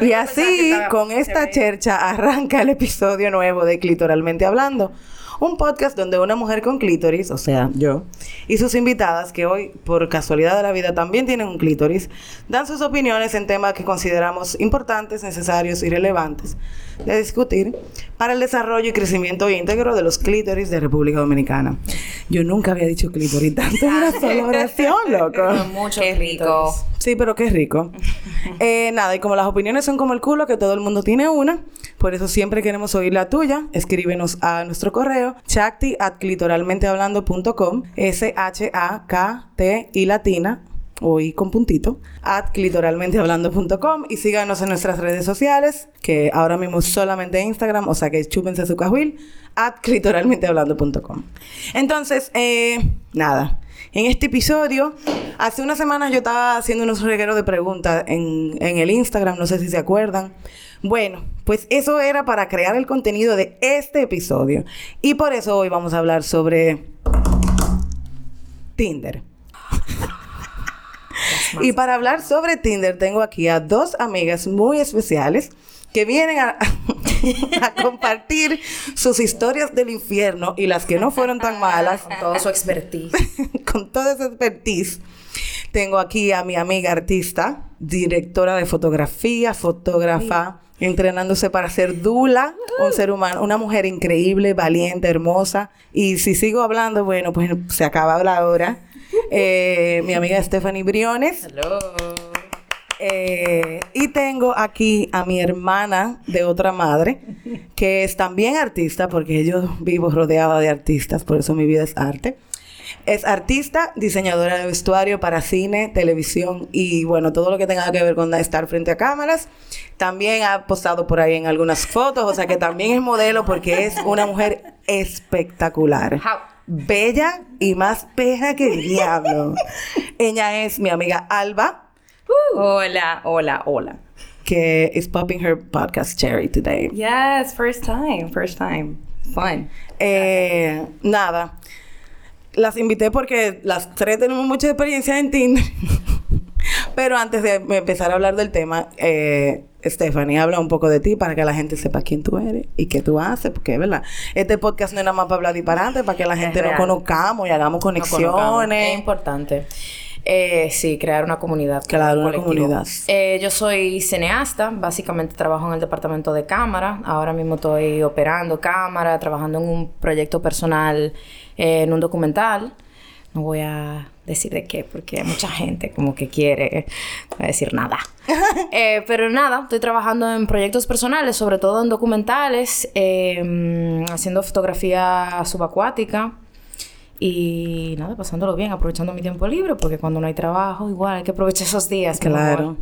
Y así, con esta chercha, arranca el episodio nuevo de Clitoralmente Hablando. Un podcast donde una mujer con clítoris, o sea, yo, y sus invitadas, que hoy, por casualidad de la vida, también tienen un clítoris, dan sus opiniones en temas que consideramos importantes, necesarios y relevantes de discutir para el desarrollo y crecimiento íntegro de los clítoris de República Dominicana. Yo nunca había dicho clítoris tanto en una sola oración, loco. Mucho rico. Sí, pero qué rico. Eh, nada, y como las opiniones son como el culo, que todo el mundo tiene una, por eso siempre queremos oír la tuya. Escríbenos a nuestro correo chakti at clitoralmentehablando.com S-H-A-K-T y latina o y con puntito, at clitoralmentehablando.com y síganos en nuestras redes sociales, que ahora mismo solamente Instagram, o sea que chúpense su cajuil, at clitoralmentehablando.com. Entonces, eh, nada. En este episodio, hace unas semanas yo estaba haciendo unos regueros de preguntas en, en el Instagram, no sé si se acuerdan. Bueno, pues eso era para crear el contenido de este episodio. Y por eso hoy vamos a hablar sobre Tinder. Y para hablar sobre Tinder tengo aquí a dos amigas muy especiales que vienen a, a compartir sus historias del infierno y las que no fueron tan malas Con todo su expertise. con toda esa expertise. Tengo aquí a mi amiga artista, directora de fotografía, fotógrafa, entrenándose para ser dula, un ser humano, una mujer increíble, valiente, hermosa. Y si sigo hablando, bueno, pues se acaba la hora. Eh, mi amiga Stephanie Briones. Hello. Eh, y tengo aquí a mi hermana de otra madre, que es también artista, porque yo vivo rodeada de artistas, por eso mi vida es arte. Es artista, diseñadora de vestuario para cine, televisión y bueno, todo lo que tenga que ver con estar frente a cámaras. También ha postado por ahí en algunas fotos, o sea que también es modelo porque es una mujer espectacular. How? Bella y más peja que el diablo. Ella es mi amiga Alba, Hola, hola, hola. que is popping her podcast cherry today. Yes, first time, first time. Fun. Eh, nada. Las invité porque las tres tenemos mucha experiencia en Tinder. Pero antes de empezar a hablar del tema, eh, Stephanie, habla un poco de ti para que la gente sepa quién tú eres y qué tú haces, porque, ¿verdad? Este podcast no es nada más para hablar disparate, para que la gente nos conozcamos y hagamos conozcamos. Es conexiones. importante. Eh, sí, crear una comunidad. Claro, un una colectivo. comunidad. Eh, yo soy cineasta, básicamente trabajo en el departamento de cámara. Ahora mismo estoy operando cámara, trabajando en un proyecto personal, eh, en un documental. No voy a decir de qué, porque hay mucha gente como que quiere no decir nada. Eh, pero nada, estoy trabajando en proyectos personales, sobre todo en documentales, eh, haciendo fotografía subacuática. Y nada, pasándolo bien, aprovechando mi tiempo libre, porque cuando no hay trabajo, igual hay que aprovechar esos días. Claro.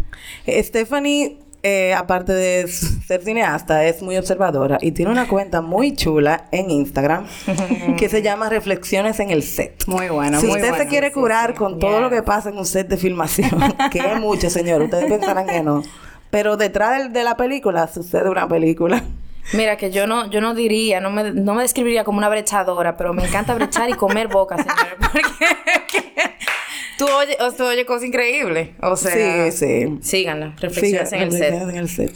Stephanie, eh, aparte de ser cineasta, es muy observadora y tiene una cuenta muy chula en Instagram que se llama Reflexiones en el Set. Muy bueno, si muy usted se quiere curar sí. con todo lo que pasa en un set de filmación, que es mucho, señor, ustedes pensarán que no. Pero detrás de, la película sucede una película. Mira, que yo no, yo no diría, no me, no me describiría como una brechadora, pero me encanta brechar y comer boca, señor. Porque tú oyes, o tú oyes cosas increíbles. O sea, sí, sí. síganla. Reflexiones Sí, en el set. en el set.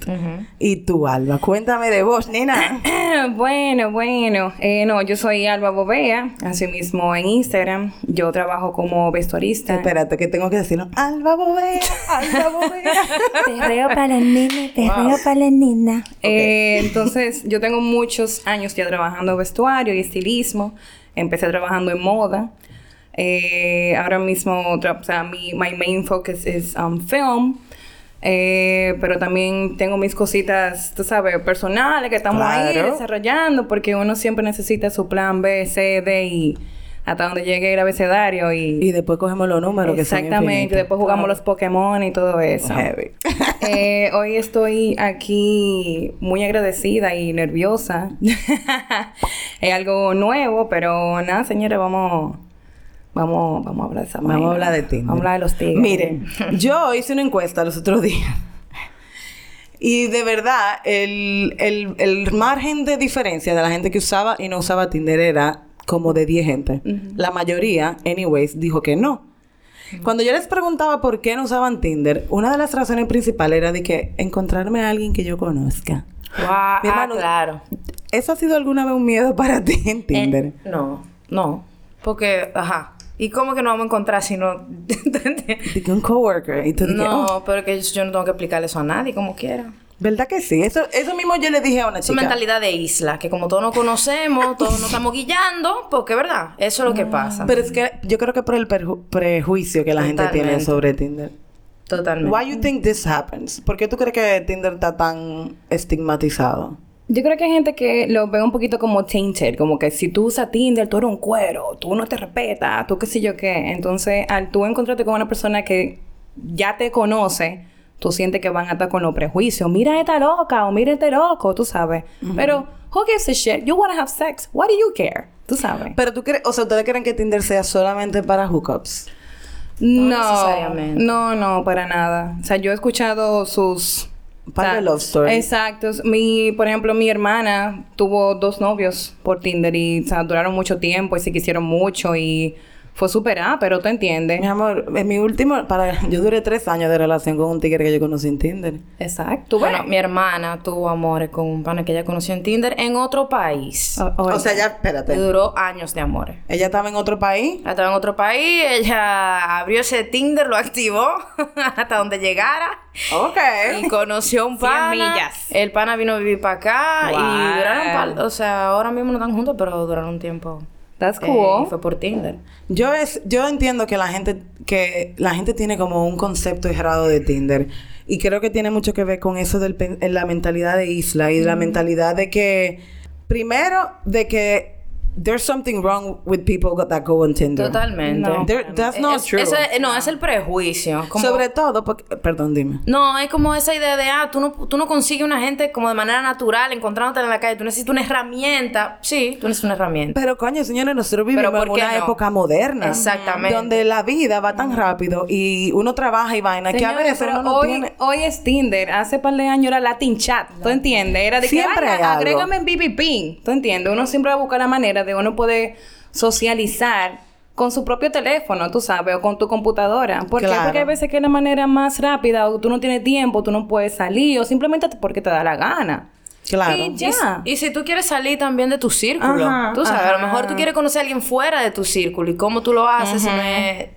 Y tú, Alba, cuéntame de vos, nena. Bueno, bueno. Eh, no, yo soy Alba Bovea, asimismo en Instagram. Yo trabajo como vestuarista. Espérate, que tengo que decirlo. Alba Bobea, Alba Bobea. Perreo para la nena, perreo para la nena. Eh, entonces, yo tengo muchos años ya trabajando vestuario y estilismo. Empecé trabajando en moda. Eh, ahora mismo, tra- o sea, mi my main focus es um, film. Eh, pero también tengo mis cositas, tú sabes, personales que estamos ahí desarrollando porque uno siempre necesita su plan B, C, D y hasta donde llegue el abecedario y... Y después cogemos los números que son Exactamente, después jugamos los Pokémon y todo eso. Heavy. Eh, hoy estoy aquí muy agradecida y nerviosa. es algo nuevo, pero nada, señores, vamos, vamos, vamos a hablar de esa Vamos vaina. a hablar de Tinder. Vamos a hablar de los tigres. Miren, yo hice una encuesta los otros días. Y de verdad, el, el, el margen de diferencia de la gente que usaba y no usaba Tinder era como de 10 gente. La mayoría, anyways, dijo que no. Cuando yo les preguntaba por qué no usaban Tinder, una de las razones principales era de que encontrarme a alguien que yo conozca. Wow, ah, claro. ¿Eso ha sido alguna vez un miedo para ti en Tinder? Eh, no, no. Porque, ajá. ¿Y cómo que no vamos a encontrar si no... un coworker. Y tú no, oh". pero que yo no tengo que explicarle eso a nadie como quiera. ¿Verdad que sí? Eso, eso mismo yo le dije a una chica. Es mentalidad de isla, que como todos nos conocemos, todos nos estamos guillando, porque verdad, eso es lo que pasa. Pero es que yo creo que por el prejuicio que la gente tiene sobre Tinder. Totalmente. Why you think this happens? ¿Por qué tú crees que Tinder está tan estigmatizado? Yo creo que hay gente que lo ve un poquito como tainted, como que si tú usas Tinder, tú eres un cuero, tú no te respetas, tú qué sé yo qué. Entonces, al tú encontrarte con una persona que ya te conoce, tú sientes que van a estar con los prejuicios. Mira esta loca o mira este loco, tú sabes. Pero, who gives a shit? You want to have sex. What do you care? Tú sabes. Pero tú crees, o sea, ¿ustedes creen que Tinder sea solamente para hookups? No, no necesariamente. No, no, para nada. O sea, yo he escuchado sus para love story. Exacto. Mi, por ejemplo, mi hermana tuvo dos novios por Tinder y o sea, duraron mucho tiempo y se quisieron mucho y fue superada, pero tú entiendes. Mi amor, en mi último, para, yo duré tres años de relación con un tigre que yo conocí en Tinder. Exacto. Bueno, mi hermana tuvo amores con un pana que ella conoció en Tinder en otro país. o sea, ya, espérate. duró años de amores. ¿Ella estaba en otro país? Ella estaba en otro país, ella abrió ese Tinder, lo activó hasta donde llegara. Ok. Y conoció un pana. millas. El pana vino a vivir para acá y duraron, o sea, ahora mismo no están juntos, pero duraron un tiempo. That's cool. Eh, fue por Tinder. Yo es, yo entiendo que la gente, que la gente tiene como un concepto errado de Tinder. Y creo que tiene mucho que ver con eso de la mentalidad de isla y de la mentalidad de que, primero, de que there's something wrong with people that go on Tinder. Totalmente. No. that's not true. no, es el prejuicio. Sobre todo, porque, perdón, dime. No, es como esa idea de, ah, tú no, tú no consigues una gente como de manera natural encontrándote en la calle. Tú necesitas una herramienta. Sí, tú necesitas una herramienta. Pero, coño, señores, nosotros vivimos en una época moderna. Exactamente. Donde la vida va tan rápido y uno trabaja y vaina que a veces pero no hoy, tiene... hoy es Tinder. Hace par de años era Latin Chat. ¿Tú entiendes? Era de siempre que, agrégame en BBP. ¿Tú entiendes? Uno siempre va a buscar la manera de uno puede socializar con su propio teléfono, tú sabes, o con tu computadora. ¿Por qué? Porque hay veces que es la manera más rápida, o tú no tienes tiempo, tú no puedes salir, o simplemente porque te da la gana. Claro. Y ya. Y, si tú quieres salir también de tu círculo, tú sabes, a lo mejor tú quieres conocer a alguien fuera de tu círculo y cómo tú lo haces,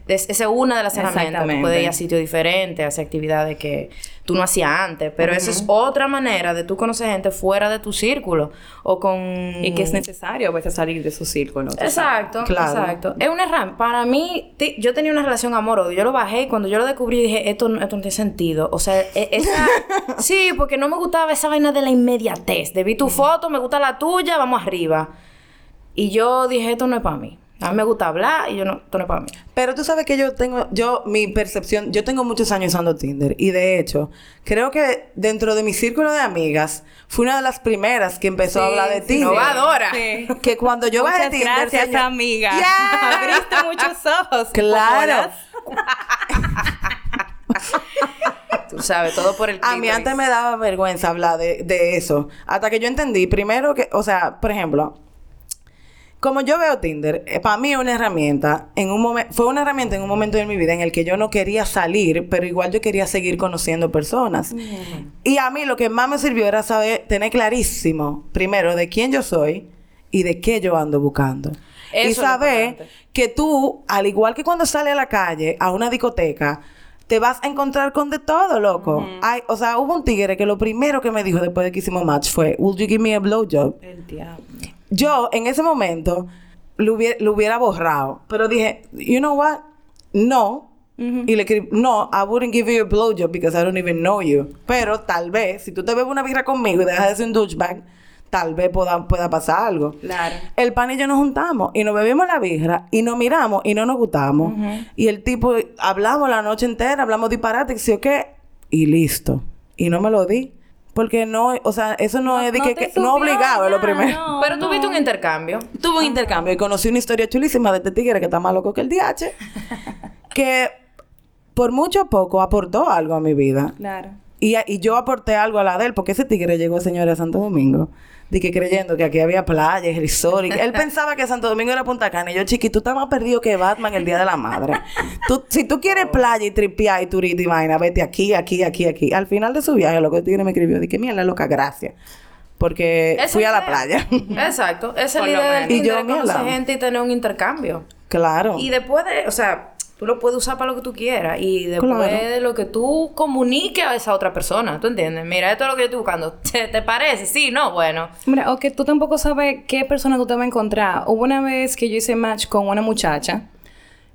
es, esa es una de las herramientas. Tú puedes ir a sitios diferentes, hacer actividades que tú no hacías antes, pero esa es otra manera de tú conocer gente fuera de tu círculo o con... Y que es necesario a veces salir de su círculo. Exacto, exacto. Es una herramienta. Para mí, yo tenía una relación amor Yo lo bajé y cuando yo lo descubrí dije, esto, esto no tiene sentido. O sea, e, esa... sí, porque no me gustaba esa vaina de la inmediatez. De vi tu foto, me gusta la tuya, vamos arriba. Y yo dije, esto no es para mí. A mí me gusta hablar y yo no, esto no es para mí. Pero tú sabes que yo tengo, yo, mi percepción, yo tengo muchos años usando Tinder y de hecho, creo que dentro de mi círculo de amigas, fui una de las primeras que empezó a hablar de Tinder. Innovadora. Sí. Que cuando yo Muchas Tinder... gracias, amiga. Yeah. Abriste muchos ojos. Claro. Tú sabes, todo por el A mí antes me daba vergüenza hablar de, de eso. Hasta que yo entendí, primero que, o sea, por ejemplo, como yo veo Tinder, eh, para mí es una herramienta, en un fue una herramienta en un momento de mi vida en el que yo no quería salir, pero igual yo quería seguir conociendo personas. Y a mí lo que más me sirvió era saber, tener clarísimo, primero, de quién yo soy y de qué yo ando buscando. y saber que tú, al igual que cuando sales a la calle, a una discoteca, te vas a encontrar con de todo, loco. o sea, hubo un tigre que lo primero que me dijo después de que hicimos match fue, Will you give me a blowjob? El diablo yo en ese momento lo hubiera, borrado. Pero dije, you know what? No. Y le escribí, no, I wouldn't give you a blowjob because I don't even know you. Pero tal vez, si tú te bebes una birra conmigo y dejas de ser un douchebag, tal vez pueda, pueda pasar algo. Claro. El pan y yo nos juntamos y nos bebimos la birra y nos miramos y no nos gustamos. Y el tipo, hablamos la noche entera, hablamos disparate, ¿sí o qué? Y listo. Y no me lo di. Porque no, o sea, eso no, es de que, no obligado, lo primero. Pero tuviste un intercambio. Tuve un intercambio y conocí una historia chulísima de este tigre que está más loco que el DH. que por mucho poco aportó algo a mi vida. Claro. Y, y yo aporté algo a la de él, porque ese tigre llegó, señora, a Santo Domingo. Dije que aquí había playas, resort. él pensaba que Santo Domingo era Punta Cana. Y yo, chiqui, tú estás más perdido que Batman el Día de la Madre. tú, si tú quieres playa y tripear y turista y vaina, vete aquí, aquí, aquí, aquí. Al final de su viaje, lo que el tigre me escribió, dije, mierda, loca, gracias. Porque fui a la playa. Exacto. Esa es la idea del Tinder, y yo, conocer gente y tener un intercambio. Claro. Y después de, o sea, tú lo puedes usar para lo que tú quieras y después de lo que tú comuniques a esa otra persona, ¿tú entiendes? Mira, esto es lo que yo estoy buscando. ¿Te, parece? Sí, no, bueno. Mira, o que tú tampoco sabes qué persona tú te vas a encontrar. Hubo una vez que yo hice match con una muchacha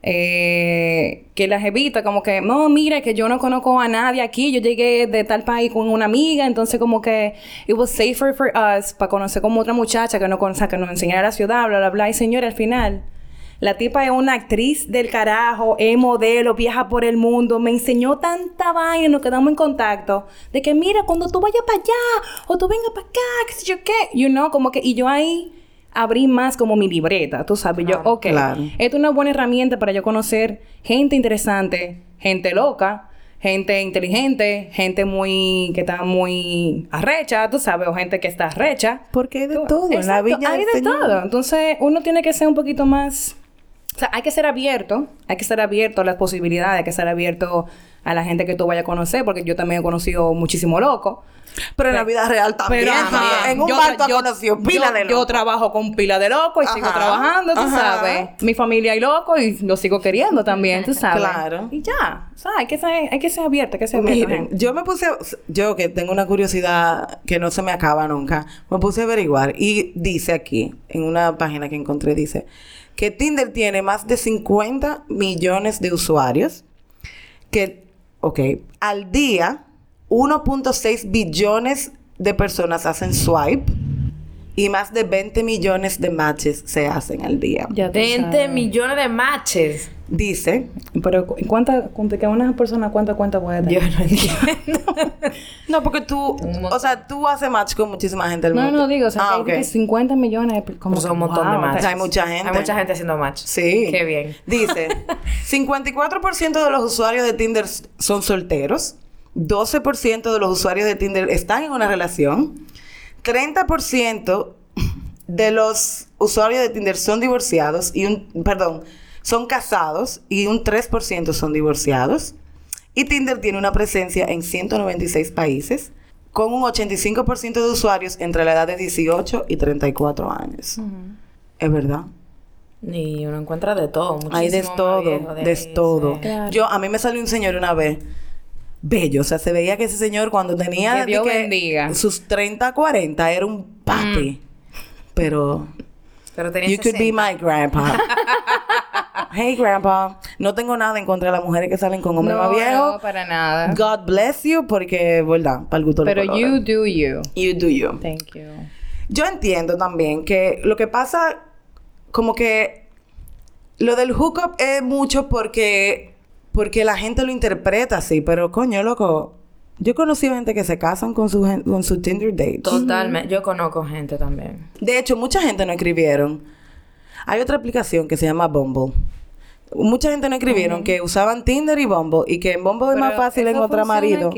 eh, que la jevita como que, no, mira, que yo no conozco a nadie aquí, yo llegué de tal país con una amiga, entonces como que it was safer for us para conocer como otra muchacha que no que nos enseñara la ciudad, bla, bla, bla, y señora, al final la tipa es una actriz del carajo, es modelo, viaja por el mundo, me enseñó tanta vaina, nos quedamos en contacto, de que mira, cuando tú vayas para allá, o tú vengas para acá, qué sé yo qué, you know, como que, y yo ahí abrí más como mi libreta, tú sabes, yo, ok, claro. es una buena herramienta para yo conocer gente interesante, gente loca, gente inteligente, gente muy que está muy arrecha, tú sabes, o gente que está arrecha. Porque hay de todo, en la viña hay de todo. Entonces, uno tiene que ser un poquito más sea, hay que ser abierto, hay que ser abierto a las posibilidades, hay que ser abierto a la gente que tú vayas a conocer, porque yo también he conocido muchísimo loco. Pero en la vida real también. en un yo, bar tú conocido pila de loco. Yo trabajo con pila de loco y sigo trabajando, tú sabes. Mi familia hay loco y lo sigo queriendo también, tú sabes. Claro. Y ya. O sea, hay que ser, hay que ser abierto, hay que ser Miren, yo me puse... Yo que tengo una curiosidad que no se me acaba nunca, me puse a averiguar y dice aquí, en una página que encontré, dice que Tinder tiene más de 50 millones de usuarios, que, ok, al día 1.6 billones de personas hacen swipe y más de 20 millones de matches se hacen al día. 20 millones de matches. Dice. Pero ¿cuánta, que una persona cuánta cuenta puede tener? Yo no entiendo. no, porque tú, o sea, tú haces match con muchísima gente del mundo. No, no digo, o sea, ah, que 50 millones como pues un montón de matches. hay mucha gente. Hay mucha gente haciendo match. Sí. Qué bien. Dice, 54% de los usuarios de Tinder son solteros. 12% de los usuarios de Tinder están en una relación. 30% de los usuarios de Tinder son divorciados y un, perdón, son casados y un 3% son divorciados. Y Tinder tiene una presencia en 196 países con un 85% de usuarios entre la edad de 18 y 34 años. Es verdad. Y uno encuentra de todo, Hay de todo, de, todo. Yo, a mí me salió un señor una vez bello. O sea, se veía que ese señor cuando tenía sus 30, 40 era un papi. Mm. Pero... Pero tenía You could be my grandpa. hey, grandpa. No tengo nada en contra de las mujeres que salen con hombres más viejos. No, para nada. God bless you, porque, verdad, para el gusto Pero you do you. You do you. Thank you. Yo entiendo también que lo que pasa, como que lo del hookup es mucho porque porque la gente lo interpreta así, pero coño, loco. Yo he conocido gente que se casan con su, con su Tinder date. Totalmente. Yo conozco gente también. De hecho, mucha gente no escribieron. Hay otra aplicación que se llama Bumble. Mucha gente no escribieron que usaban Tinder y Bumble y que en Bumble es más fácil encontrar marido.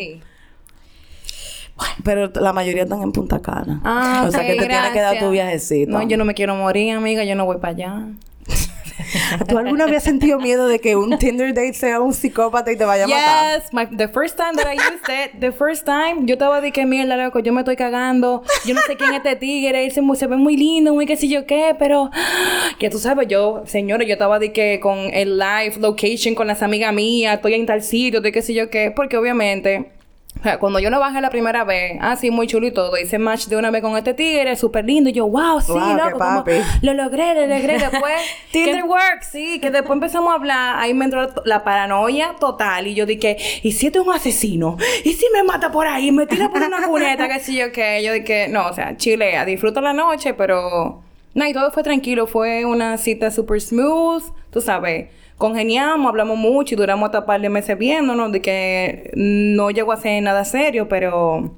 pero la mayoría están en Punta Cana. Ah, o sea que te tiene que dar tu viajecito. No, yo no me quiero morir, amiga. Yo no voy para allá. ¿Tú alguna vez sentido miedo de que un Tinder date sea un psicópata y te vaya a matar? Yes, my, the first time that I used it, the first time, yo estaba de que mierda, loco, yo me estoy cagando, yo no sé quién es este tigre, él se, se ve muy lindo, muy qué sé yo qué, pero que tú sabes, yo, señores, yo estaba de que con el live location con las amigas mías, estoy en tal sitio, de qué sé yo qué, porque obviamente o sea, cuando yo lo bajé la primera vez, así muy chulo y todo, hice match de una vez con este tigre, súper lindo. Y yo, wow, sí, loco, como, lo logré, lo logré. Después, Tinder works. Sí, que después empezamos a hablar, ahí me entró la paranoia total. Y yo dije, ¿y si este es un asesino? ¿Y si me mata por ahí? ¿Me tira por una cuneta? que sí, yo qué. Yo dije, no, o sea, chilea, disfruto la noche, pero... No, y todo fue tranquilo. Fue una cita súper smooth, tú sabes congeniamos, hablamos mucho y duramos hasta un par de meses viéndonos, de que no llegó a ser nada serio, pero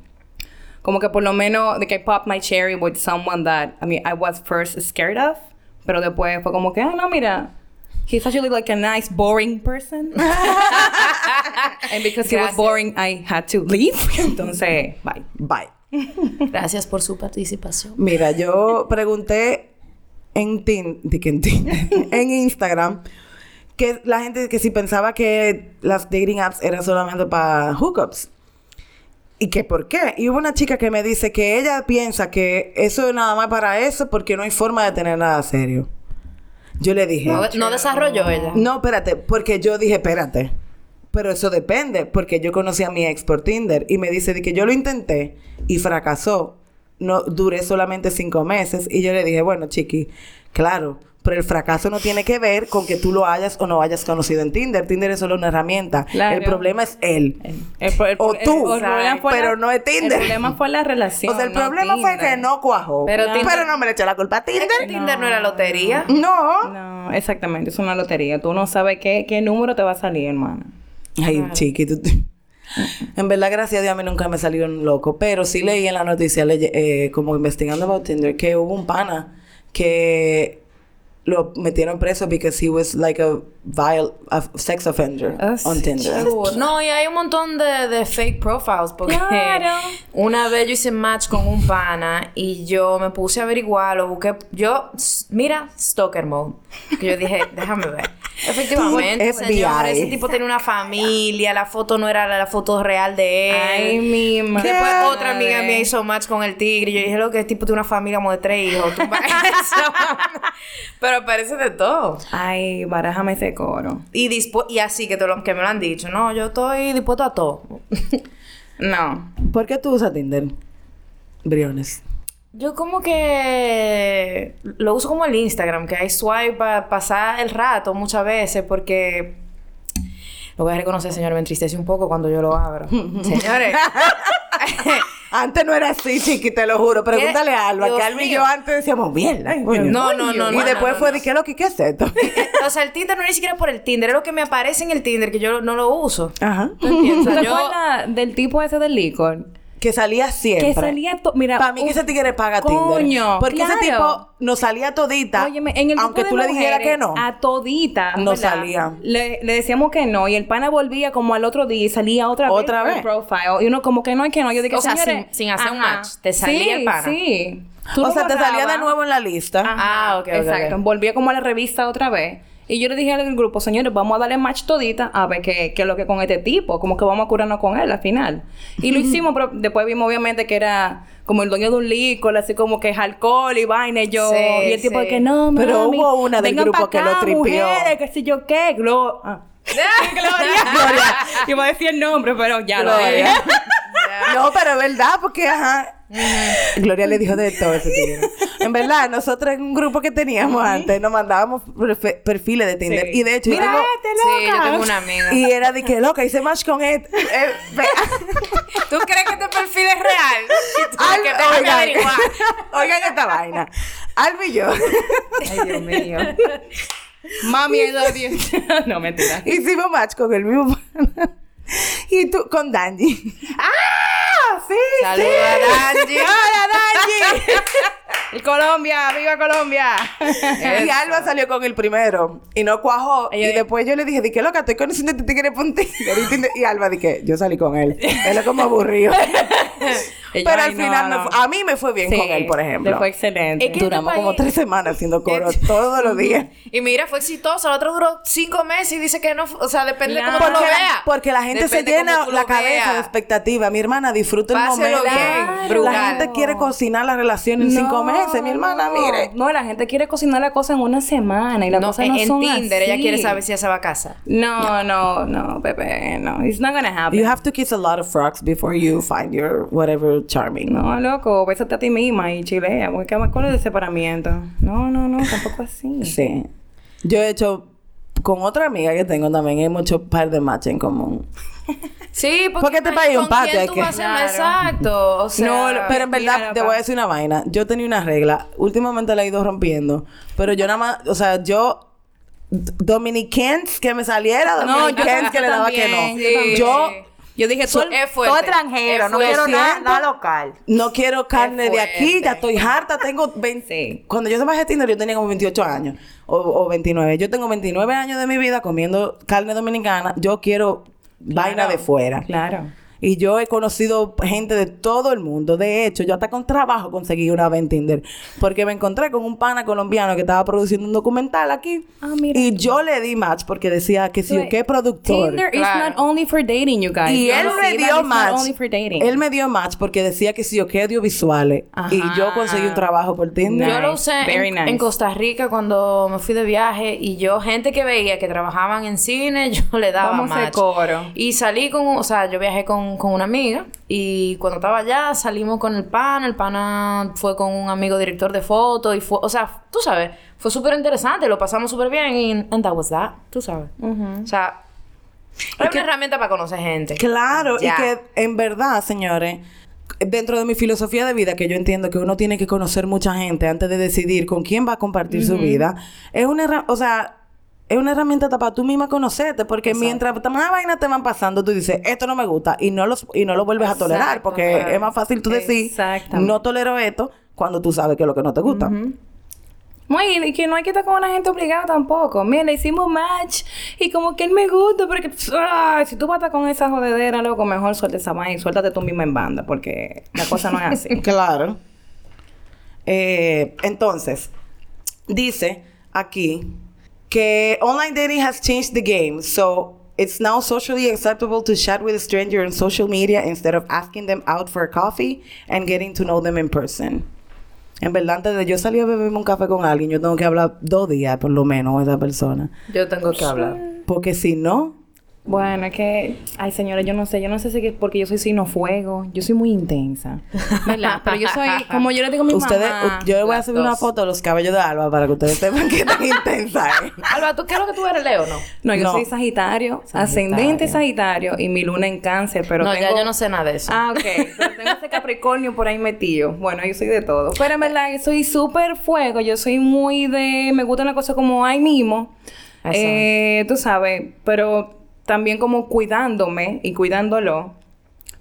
como que por lo menos de que I popped my cherry with someone that I mean I was first scared of, pero después fue como que, ah, no, mira, He's actually like a nice, boring person. and because he was boring, I had to leave. Entonces, bye. Bye. Gracias por su participación. Mira, yo pregunté en Tinder, en Instagram, que la gente que si pensaba que las dating apps eran solamente para hookups. ¿Y que por qué? Y hubo una chica que me dice que ella piensa que eso es nada más para eso porque no hay forma de tener nada serio. Yo le dije, No, no desarrolló ella. no, espérate, porque yo dije, espérate. Pero eso depende, porque yo conocí a mi ex por Tinder y me dice de que yo lo intenté y fracasó. No duré solamente cinco meses y yo le dije, bueno, chiqui, claro, pero el fracaso no tiene que ver con que tú lo hayas o no hayas conocido en Tinder. Tinder es solo una herramienta. Claro. El problema es él. El pro- el- O tú, pero la- no es Tinder. El problema fue la relación. O sea, el no problema fue que no cuajó. Pero Pero, Tinder- no me le eché la culpa a Tinder. Tinder no era lotería. No. No, exactamente. Es una lotería. Tú no sabes qué, qué número te va a salir, hermana. Ay, chiqui, tú- En verdad, gracias a Dios, a mí nunca me salieron loco. Pero sí leí en la noticia, eh, como investigando about Tinder, que hubo un pana que lo metieron preso because he was like a vile a sex offender Ah, on sí, Tinder. No, y hay un montón de, de fake profiles porque Claro. una vez yo hice match con un pana y yo me puse a averiguar, lo busqué, yo, s- mira, stalker mode, que yo dije, déjame ver. Efectivamente, señor, ese tipo tenía una familia, la foto no era la, la foto real de él. Ay, mi madre. Después otra amiga mía hizo match con el tigre. Yo dije, lo que es tipo de una familia como de tres hijos. Tú eso. Pero parece de todo. Ay, barájame ese coro. Y, dispu- y así que, te lo, que me lo han dicho. No, yo estoy dispuesto a todo. No. ¿Por qué tú usas Tinder? Briones. Yo como que lo uso como el Instagram, que hay swipe para pasar el rato muchas veces porque... Lo voy a reconocer, señor, me entristece un poco cuando yo lo abro. Señores, Antes no era así, chiqui, te lo juro. Pregúntale a Alba, Dios que Alba y mío. yo antes decíamos, mierda. coño". No, no, no, Y no, después no, fue no. de, ¿qué lo que qué es esto? o sea, el Tinder no es ni siquiera por el Tinder, es lo que me aparece en el Tinder, que yo no lo uso. Ajá. ¿Tú entiendes? O ¿Tú sea, te yo- acuerdas del tipo ese del licor? Que salía siempre. Que salía... Mira... Para mí que un- ese tigre paga Tinder. Coño, Porque ese tipo nos salía todita. Óyeme, en el aunque tú le dijeras que no. A todita. No ¿verdad? salía. Le, le decíamos que no. Y el pana volvía como al otro día y salía otra, Otra vez. vez. por el profile. Y uno como que no, y que no. Yo dije, O sea, sin- sin hacer un ajá. match, te salía sí, el pana. Sí, Tú O sea, te salía de nuevo en la lista. Ajá, Ah, ok, Exacto. ok. Volvía como a la revista otra vez. Y yo le dije al grupo, señores, vamos a darle match todita a ver qué, qué es lo que con este tipo. Como que vamos a curarnos con él al final. Y lo hicimos, pero después vimos obviamente que era como el dueño de un licor, así como que es alcohol y vaina y yo. Sí, y el tipo sí. de que no, Pero mami, hubo una del grupo que lo tripió. mujeres, que sé yo qué. Glo ah. Gloria. Gloria. Iba a decir el nombre, pero ya lo Gloria. dije. No, pero es verdad, porque ajá. Gloria le dijo de todo ese tigre. En verdad, nosotros en un grupo que teníamos antes nos mandábamos perfiles de Tinder. Sí. Y de hecho, yo Mira tengo- este, Sí, loca. yo tengo una amiga. Y era de que loca, hice match con él. Eh, ve- ¿Tú crees que este perfil es real? Al- que tengo que oigan, averiguar. oigan esta vaina. Alba y yo Ay, Dios mío. Mami, I love you. no, mentira. hicimos match con el mismo pana. Y tú con Danji. ¡Ah! ¡Sí! Saluda sí. Danji. ¡Hola, Danji! Colombia, viva Colombia. y Alba salió con el primero y no cuajó. Ella- y después yo le dije, dije, loca, estoy conociendo a este tigre Tinder". Y Alba dije, yo salí con él. Él es como aburrido. Ella, Pero al no, final me a mí me fue bien Sí, con él, por ejemplo. Le fue excelente. Es que- Duramos este como tres semanas haciendo coro todos los días. Y mira, fue exitoso. El otro duró cinco meses y dice que no. O sea, depende de cómo tú lo Porque, veas. la, porque la gente Depende se llena la cabeza de expectativa. Mi hermana disfruta el Páselo momento. bien, La gente quiere cocinar la relación en cinco meses. Mi hermana, mire. No, la gente quiere cocinar la cosa en una semana y las No, cosas en, no en son Tinder ella así. quiere saber si ella se va a casar. No, no, no, Pepe, no. It's not gonna happen. You have to kiss a lot of frogs before you find your whatever charming. No, loco, bésate a ti misma y chilea. Porque ¿qué con el separamiento? No, no, no, tampoco así. Sí. Yo he hecho con otra amiga que tengo también hecho un par de matches en común. Sí, porque, Porque este imagi- país es un ¿con patio, quién hay tú que- vas a hacer? Claro. Exacto. O sea, No, Pero en verdad, te voy a decir una vaina. Yo tenía una regla. Últimamente la he ido rompiendo. Pero yo nada más, o sea, yo... Dominicans que me saliera, No, Dominicans que le daba que no. Yo Yo dije, todo, es fuerte. todo extranjero, Es no quiero nada, local. No quiero carne de aquí, ya estoy harta, tengo 20... Sí. Cuando yo se bajé Tinder yo tenía como 28 años o, o 29. Yo tengo 29 años de mi vida comiendo carne dominicana. Yo quiero vaina de fuera. Claro. Y yo he conocido gente de todo el mundo. De hecho, yo hasta con trabajo conseguí una vez en Tinder. Porque me encontré con un pana colombiano que estaba produciendo un documental aquí. Ah, mira y yo le di match porque decía que si yo qué productor. Tinder is Claro. not only for dating, you guys. Y Yo él no me dio match. only for dating. Él me dio match porque decía que si yo qué audiovisuales. Y yo Ajá. conseguí un trabajo por Tinder. Yo lo usé Very en, nice. en Costa Rica cuando me fui de viaje y yo, gente que veía que trabajaban en cine, yo le daba Vamos match. coro. Y salí con, o sea, yo viajé con, con una amiga y cuando estaba allá salimos con el pana, el pana fue con un amigo director de foto y fue, o sea, tú sabes, fue súper interesante, lo pasamos súper bien y and that was that, tú sabes. O sea, es una herramienta para conocer gente. Claro, Ya. y que en verdad, señores, dentro de mi filosofía de vida, que yo entiendo que uno tiene que conocer mucha gente antes de decidir con quién va a compartir su vida, es una o sea, es una herramienta para tú misma conocerte, porque mientras más vainas te van pasando, tú dices, esto no me gusta, y no, los, y no lo vuelves a tolerar, Exacto, porque claro. es más fácil tú decir, no tolero esto, cuando tú sabes que es lo que no te gusta. Muy, y que no hay que estar con una gente obligada tampoco. Mira, le hicimos match y como que él me gusta, porque ay, si tú vas a estar con esa jodedera, loco, mejor suelta esa vaina y suéltate tú misma en banda, porque la cosa no es así. Claro. Eh, entonces, dice aquí que online dating has changed the game. So it's now socially acceptable to chat with a stranger on social media instead of asking them out for a coffee and getting to know them in person. En verdad, antes de yo salir a beberme un café con alguien, yo tengo que hablar dos días por lo menos con esa persona. Yo tengo que hablar. Porque si no, Bueno, es que, ay señores, yo no sé, yo no sé si es porque yo soy signo fuego, yo soy muy intensa, ¿verdad? Pero yo soy, como yo le digo a mi ustedes, mamá, yo les voy a subir una foto de los cabellos de Alba para que ustedes sepan que tan intensa es. Alba, ¿tú qué es lo que tú eres, Leo, no? no, yo No. soy sagitario, ascendente sagitario y mi luna en cáncer, pero no, tengo... ya yo no sé nada de eso. Ah, ok. Pero tengo ese Capricornio por ahí metido. Bueno, yo soy de todo. Pero en verdad, yo soy súper fuego. Yo soy muy de... Me gusta una cosa como ahí mismo. Eso. Eh, tú sabes. Pero también como cuidándome y cuidándolo.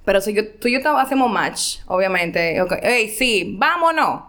Pero si yo, tú y yo hacemos match, obviamente. Ok, Hey, sí, vámonos.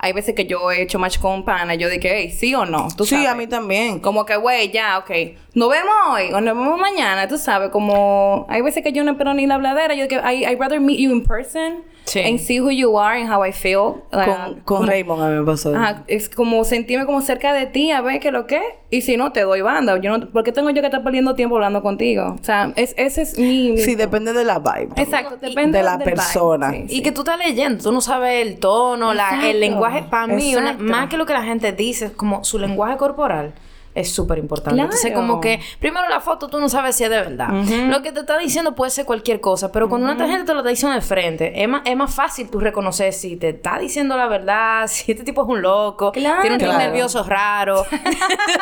Hay veces que yo he hecho match con pana. Yo dije, hey, sí o no. Tú Sí, sabes. a mí también. Como que, güey, ya, ok. Nos vemos hoy o nos vemos mañana, tú sabes. Como hay veces que yo no espero ni la habladera. Yo digo, I, I'd rather meet you in person Sí. and see who you are and how I feel. Like, Con, con como- Raymond a mí me pasó. Ajá, es como sentirme como cerca de ti, a ver qué lo que. Y si no, te doy banda. Yo no, ¿Por qué tengo yo que estar perdiendo tiempo hablando contigo? O sea, es, ese es mi. mi- Sí, depende de la vibe. Exacto, depende de la persona. Sí, Y sí. que tú estás leyendo, tú no sabes el tono, la, el lenguaje. Para mí, una- más que lo que la gente dice, como su lenguaje corporal es súper importante. Entonces, Claro. como que, primero la foto tú no sabes si es de verdad. Lo que te está diciendo puede ser cualquier cosa, pero cuando una gente te lo está diciendo de frente, es más, es más fácil tú reconocer si te está diciendo la verdad, si este tipo es un loco, Claro. tiene un Claro. nervioso raro.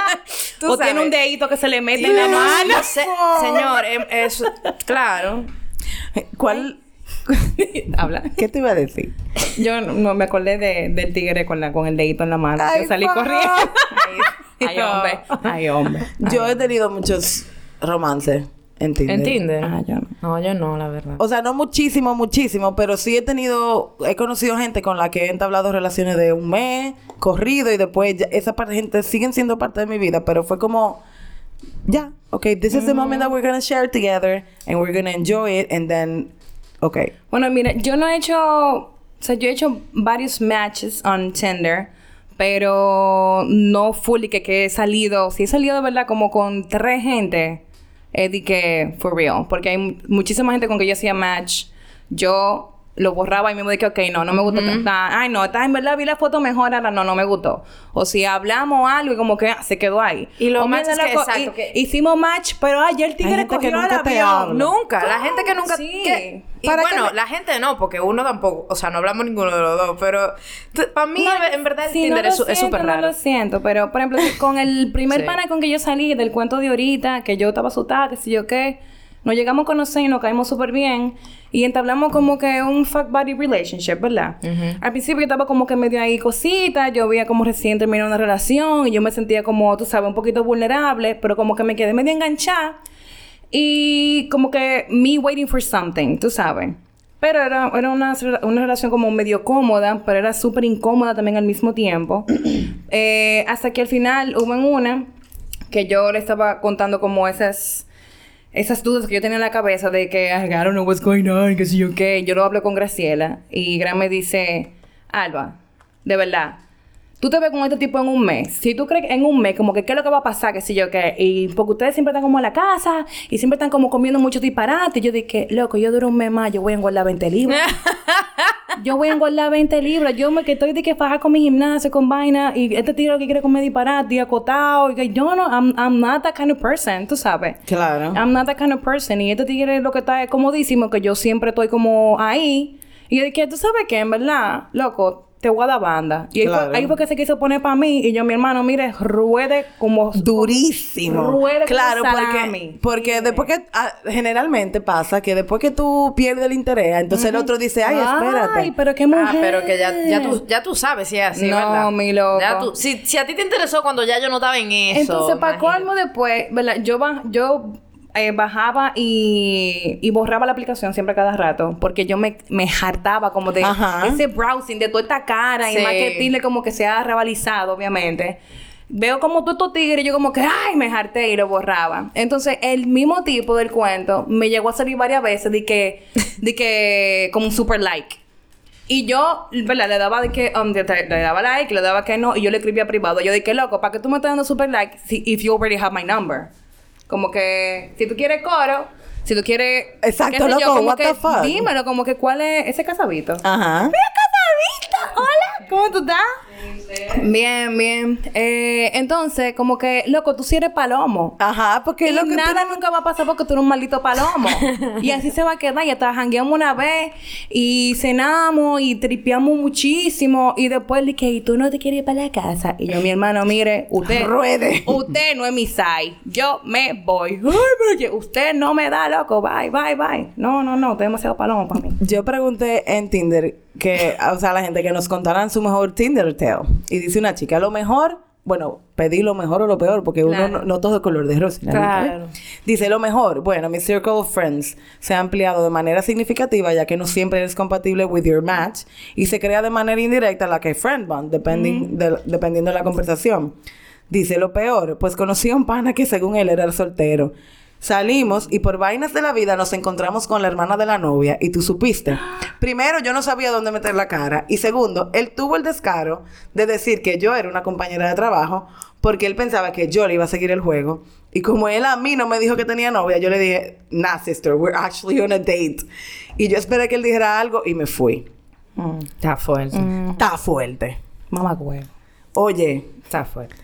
Tú o tiene un dedito que se le mete en la no, mano. no sé, señor, em- claro. ¿Cuál? Habla. ¿Qué te iba a decir? Yo no, no me acordé de, del tigre con, la, con el dedito en la mano. Ay, Yo salí corriendo. Ay, hombre. Ay, hombre. Yo he tenido muchos romances en Tinder. ¿En Tinder? Ah, yo no. No, yo no, la verdad. O sea, no muchísimo, muchísimo, pero sí he tenido, he conocido gente con la que he entablado relaciones de un mes, corrido, y después ya- esa parte gente siguen siendo parte de mi vida, pero fue como, ya, ok, this is the moment that we're gonna share together, and we're gonna enjoy it, and then, ok. Bueno, mira, yo no he hecho... O sea, yo he hecho varios matches on Tinder. Pero no fully que, que he salido... Si he salido verdad como con tres gente... Es de que... For real. Porque hay mu- muchísima gente con que yo hacía match. Yo... Lo borraba y mismo dije, ok, no, no me gusta. esta- Ay, no, esta en verdad vi la foto mejor, ahora no, no me gustó. O si hablamos algo y como que ah, se quedó ahí. Y lo O más es que, exacto, y- que- Hicimos match, pero ayer el tigre gente que cogió nunca te habla. Nunca, la gente que nunca... Sí. que- y Para bueno, que- la gente no, porque uno tampoco, o sea, no hablamos ninguno de los dos, pero para mí, No, en verdad, el sí, Tinder no es súper No raro. lo siento, pero por ejemplo, si con el primer Sí. pana con que yo salí del cuento de ahorita, que yo estaba asustada, que si yo qué, nos llegamos a conocer y nos caímos súper bien y entablamos como que un fuck body relationship, ¿verdad? Al principio yo estaba como que medio ahí cosita, yo veía como recién terminé una relación y yo me sentía como, tú sabes, un poquito vulnerable, pero como que me quedé medio enganchada. Y como que me waiting for something, tú sabes. Pero era, era una, una relación como medio cómoda, pero era súper incómoda también al mismo tiempo. Eh, hasta que al final hubo en una que yo le estaba contando como esas esas dudas que yo tenía en la cabeza de que I don't know what's going on, que si yo qué. Yo lo hablo con Graciela y Gran me dice, Alba, de verdad, tú te ves con este tipo en un mes. Si tú crees en un mes, como que qué es lo que va a pasar, que si yo qué. Y porque ustedes siempre están como en la casa y siempre están como comiendo mucho disparate. Y yo dije, loco, yo duro un mes más, yo voy a engordar 20 libras. yo voy a engordar 20 libras. Yo me que estoy de que faja con mi gimnasio, con vaina. Y este tío que quiere comer disparate y acotado. Y que yo no, I'm, I'm not that kind of person, tú sabes. Claro. I'm not that kind of person. Y este tigre lo que está es comodísimo, que yo siempre estoy como ahí. Y yo dije, ¿tú sabes qué? En verdad, loco, te voy a dar banda. Y ahí, Claro. fue, ahí fue que se quiso poner para mí. Y yo, mi hermano, mire, ruede como... Durísimo. Ruede como claro, salami. porque, porque después que ah, generalmente pasa que después que tú pierdes el interés, entonces el otro dice, ay, espérate. Ay, pero qué mujer. Ah, pero que ya, ya, tú, ya tú sabes si es así, No, ¿verdad? mi loco. Ya tú, si, si a ti te interesó cuando ya yo no estaba en eso. Entonces, para colmo después, ¿verdad? Yo, yo eh, bajaba y, y borraba la aplicación siempre cada rato. Porque yo me, me hartaba como de Ajá. ese browsing de toda esta cara. Sí. Y más que como que se ha rivalizado, obviamente. Veo como tú estos tigres y yo como que, ay, me harté y lo borraba. Entonces, el mismo tipo del cuento me llegó a salir varias veces de que, de que, como un super like. Y yo, ¿verdad? Le daba de que, um, de- de- le daba like, le daba que no, y yo le escribía privado. Yo dije, loco, ¿para qué tú me estás dando super like si, if you already have my number? Como que, si tú quieres coro, si tú quieres... Exacto, yo, loco, como what que, the fuck? Dímelo, como que, ¿cuál es ese casabito? Ajá. ¡Hola! ¿Cómo tú estás? Bien, bien. Eh, entonces, como que, loco, tú sí eres palomo. Ajá, porque Y lo que nada tú- nunca va a pasar porque tú eres un maldito palomo. y así se va a quedar. Y hasta jangueamos una vez y cenamos y tripeamos muchísimo. Y después le dije, ¿y tú no te quieres ir para la casa? Y yo, mi hermano, mire, usted... Ruede. Usted no es mi side. Yo me voy. Ay, usted no me da, loco. Bye, bye, bye. No, no, no. Usted es demasiado palomo para mí. Yo pregunté en Tinder que, o sea, la gente que nos contaran su mejor Tinder tale. Y dice una chica, lo mejor, bueno, pedí lo mejor o lo peor, porque uno no, no todo es color de rosa. Claro. Dice, lo mejor, bueno, mi circle of friends se ha ampliado de manera significativa, ya que no siempre es compatible with your match, y se crea de manera indirecta la que es friend bond, depending de- dependiendo de la conversación. Dice, lo peor, pues conocí a un pana que según él era el soltero. Salimos y por vainas de la vida nos encontramos con la hermana de la novia y tú supiste. Primero, yo no sabía dónde meter la cara. Y segundo, él tuvo el descaro de decir que yo era una compañera de trabajo porque él pensaba que yo le iba a seguir el juego. Y como él a mí no me dijo que tenía novia, yo le dije, nah, sister, we're actually on a date. Y yo esperé que él dijera algo y me fui. Está fuerte. Está fuerte. Mamá huevo. Oye, Está fuerte.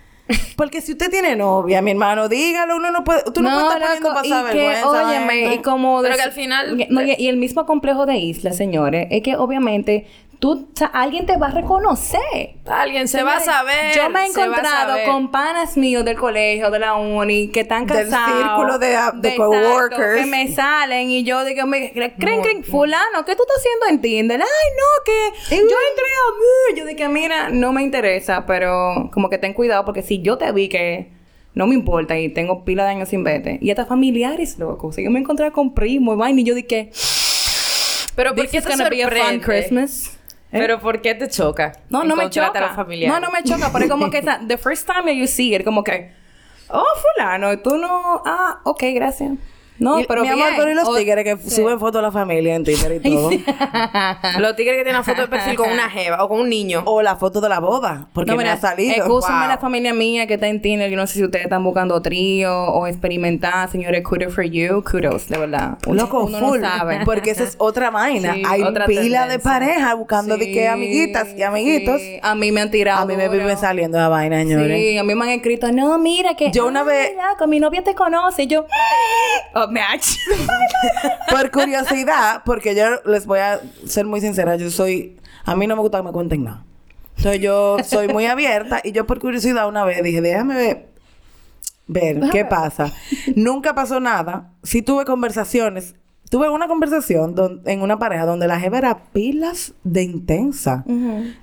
Porque si usted tiene novia, mi hermano, dígalo, uno no puede, tú no, puedes estar poniendo loco, pasar y que, vergüenza. óyeme, y como... Pero que al final- No, y, y el mismo complejo de isla, señores, es que obviamente tú... o sea, alguien te va a reconocer. Alguien se va a saber. Yo me he encontrado con panas míos del colegio, de la uni, que están Del casados. círculo de- de exacto, coworkers. Que me salen y yo digo, me, creen, creen, fulano, ¿qué tú estás haciendo en Tinder? Ay, no, que yo entré a... Yo dije, mira, no me interesa, pero como que ten cuidado porque si yo te vi que... No me importa y tengo pila de años sin verte. Y hasta familiares, loco. O sea, yo me encontré con primo y vaina y yo dije... Pero ¿por qué te gonna be a fun sorprende? Christmas. ¿Eh? Pero ¿por qué te choca? No, no me choca. No, no me choca, pero es como que esa, the first time you see it, como que, oh, fulano, tú no, ah, ok, gracias. No, Y- pero mi amor, pero y los O- tigres que suben fotos de la familia en Twitter y todo. Los tigres que tienen una foto de perfil con una jeva o con un niño. o la foto de la boda, porque no, me mira, ha salido. Excúsenme Wow. la familia mía que está en Tinder. Yo no sé si ustedes están buscando trío o experimentar. Señores, kudos for you. Kudos, de verdad. Uno- Loco, uno no full. sabe. Porque esa es otra vaina. Sí, Hay otra pila de pareja buscando de que amiguitas y amiguitos. sí. A mí me han tirado. A mí me duro. vive saliendo la vaina, señores. Sí, a mí me han escrito, no, mira que... Yo una ay, vez- loco, mi novia te conoce. Y yo... Oh, match. Por curiosidad, porque yo les voy a ser muy sincera, yo soy, a mí no me gusta que me cuenten nada. Entonces yo soy muy abierta y yo por curiosidad una vez dije, déjame ver, ver qué pasa. Nunca pasó nada. Sí tuve conversaciones tuve una conversación don- en una pareja donde la jeva era pilas de intensa.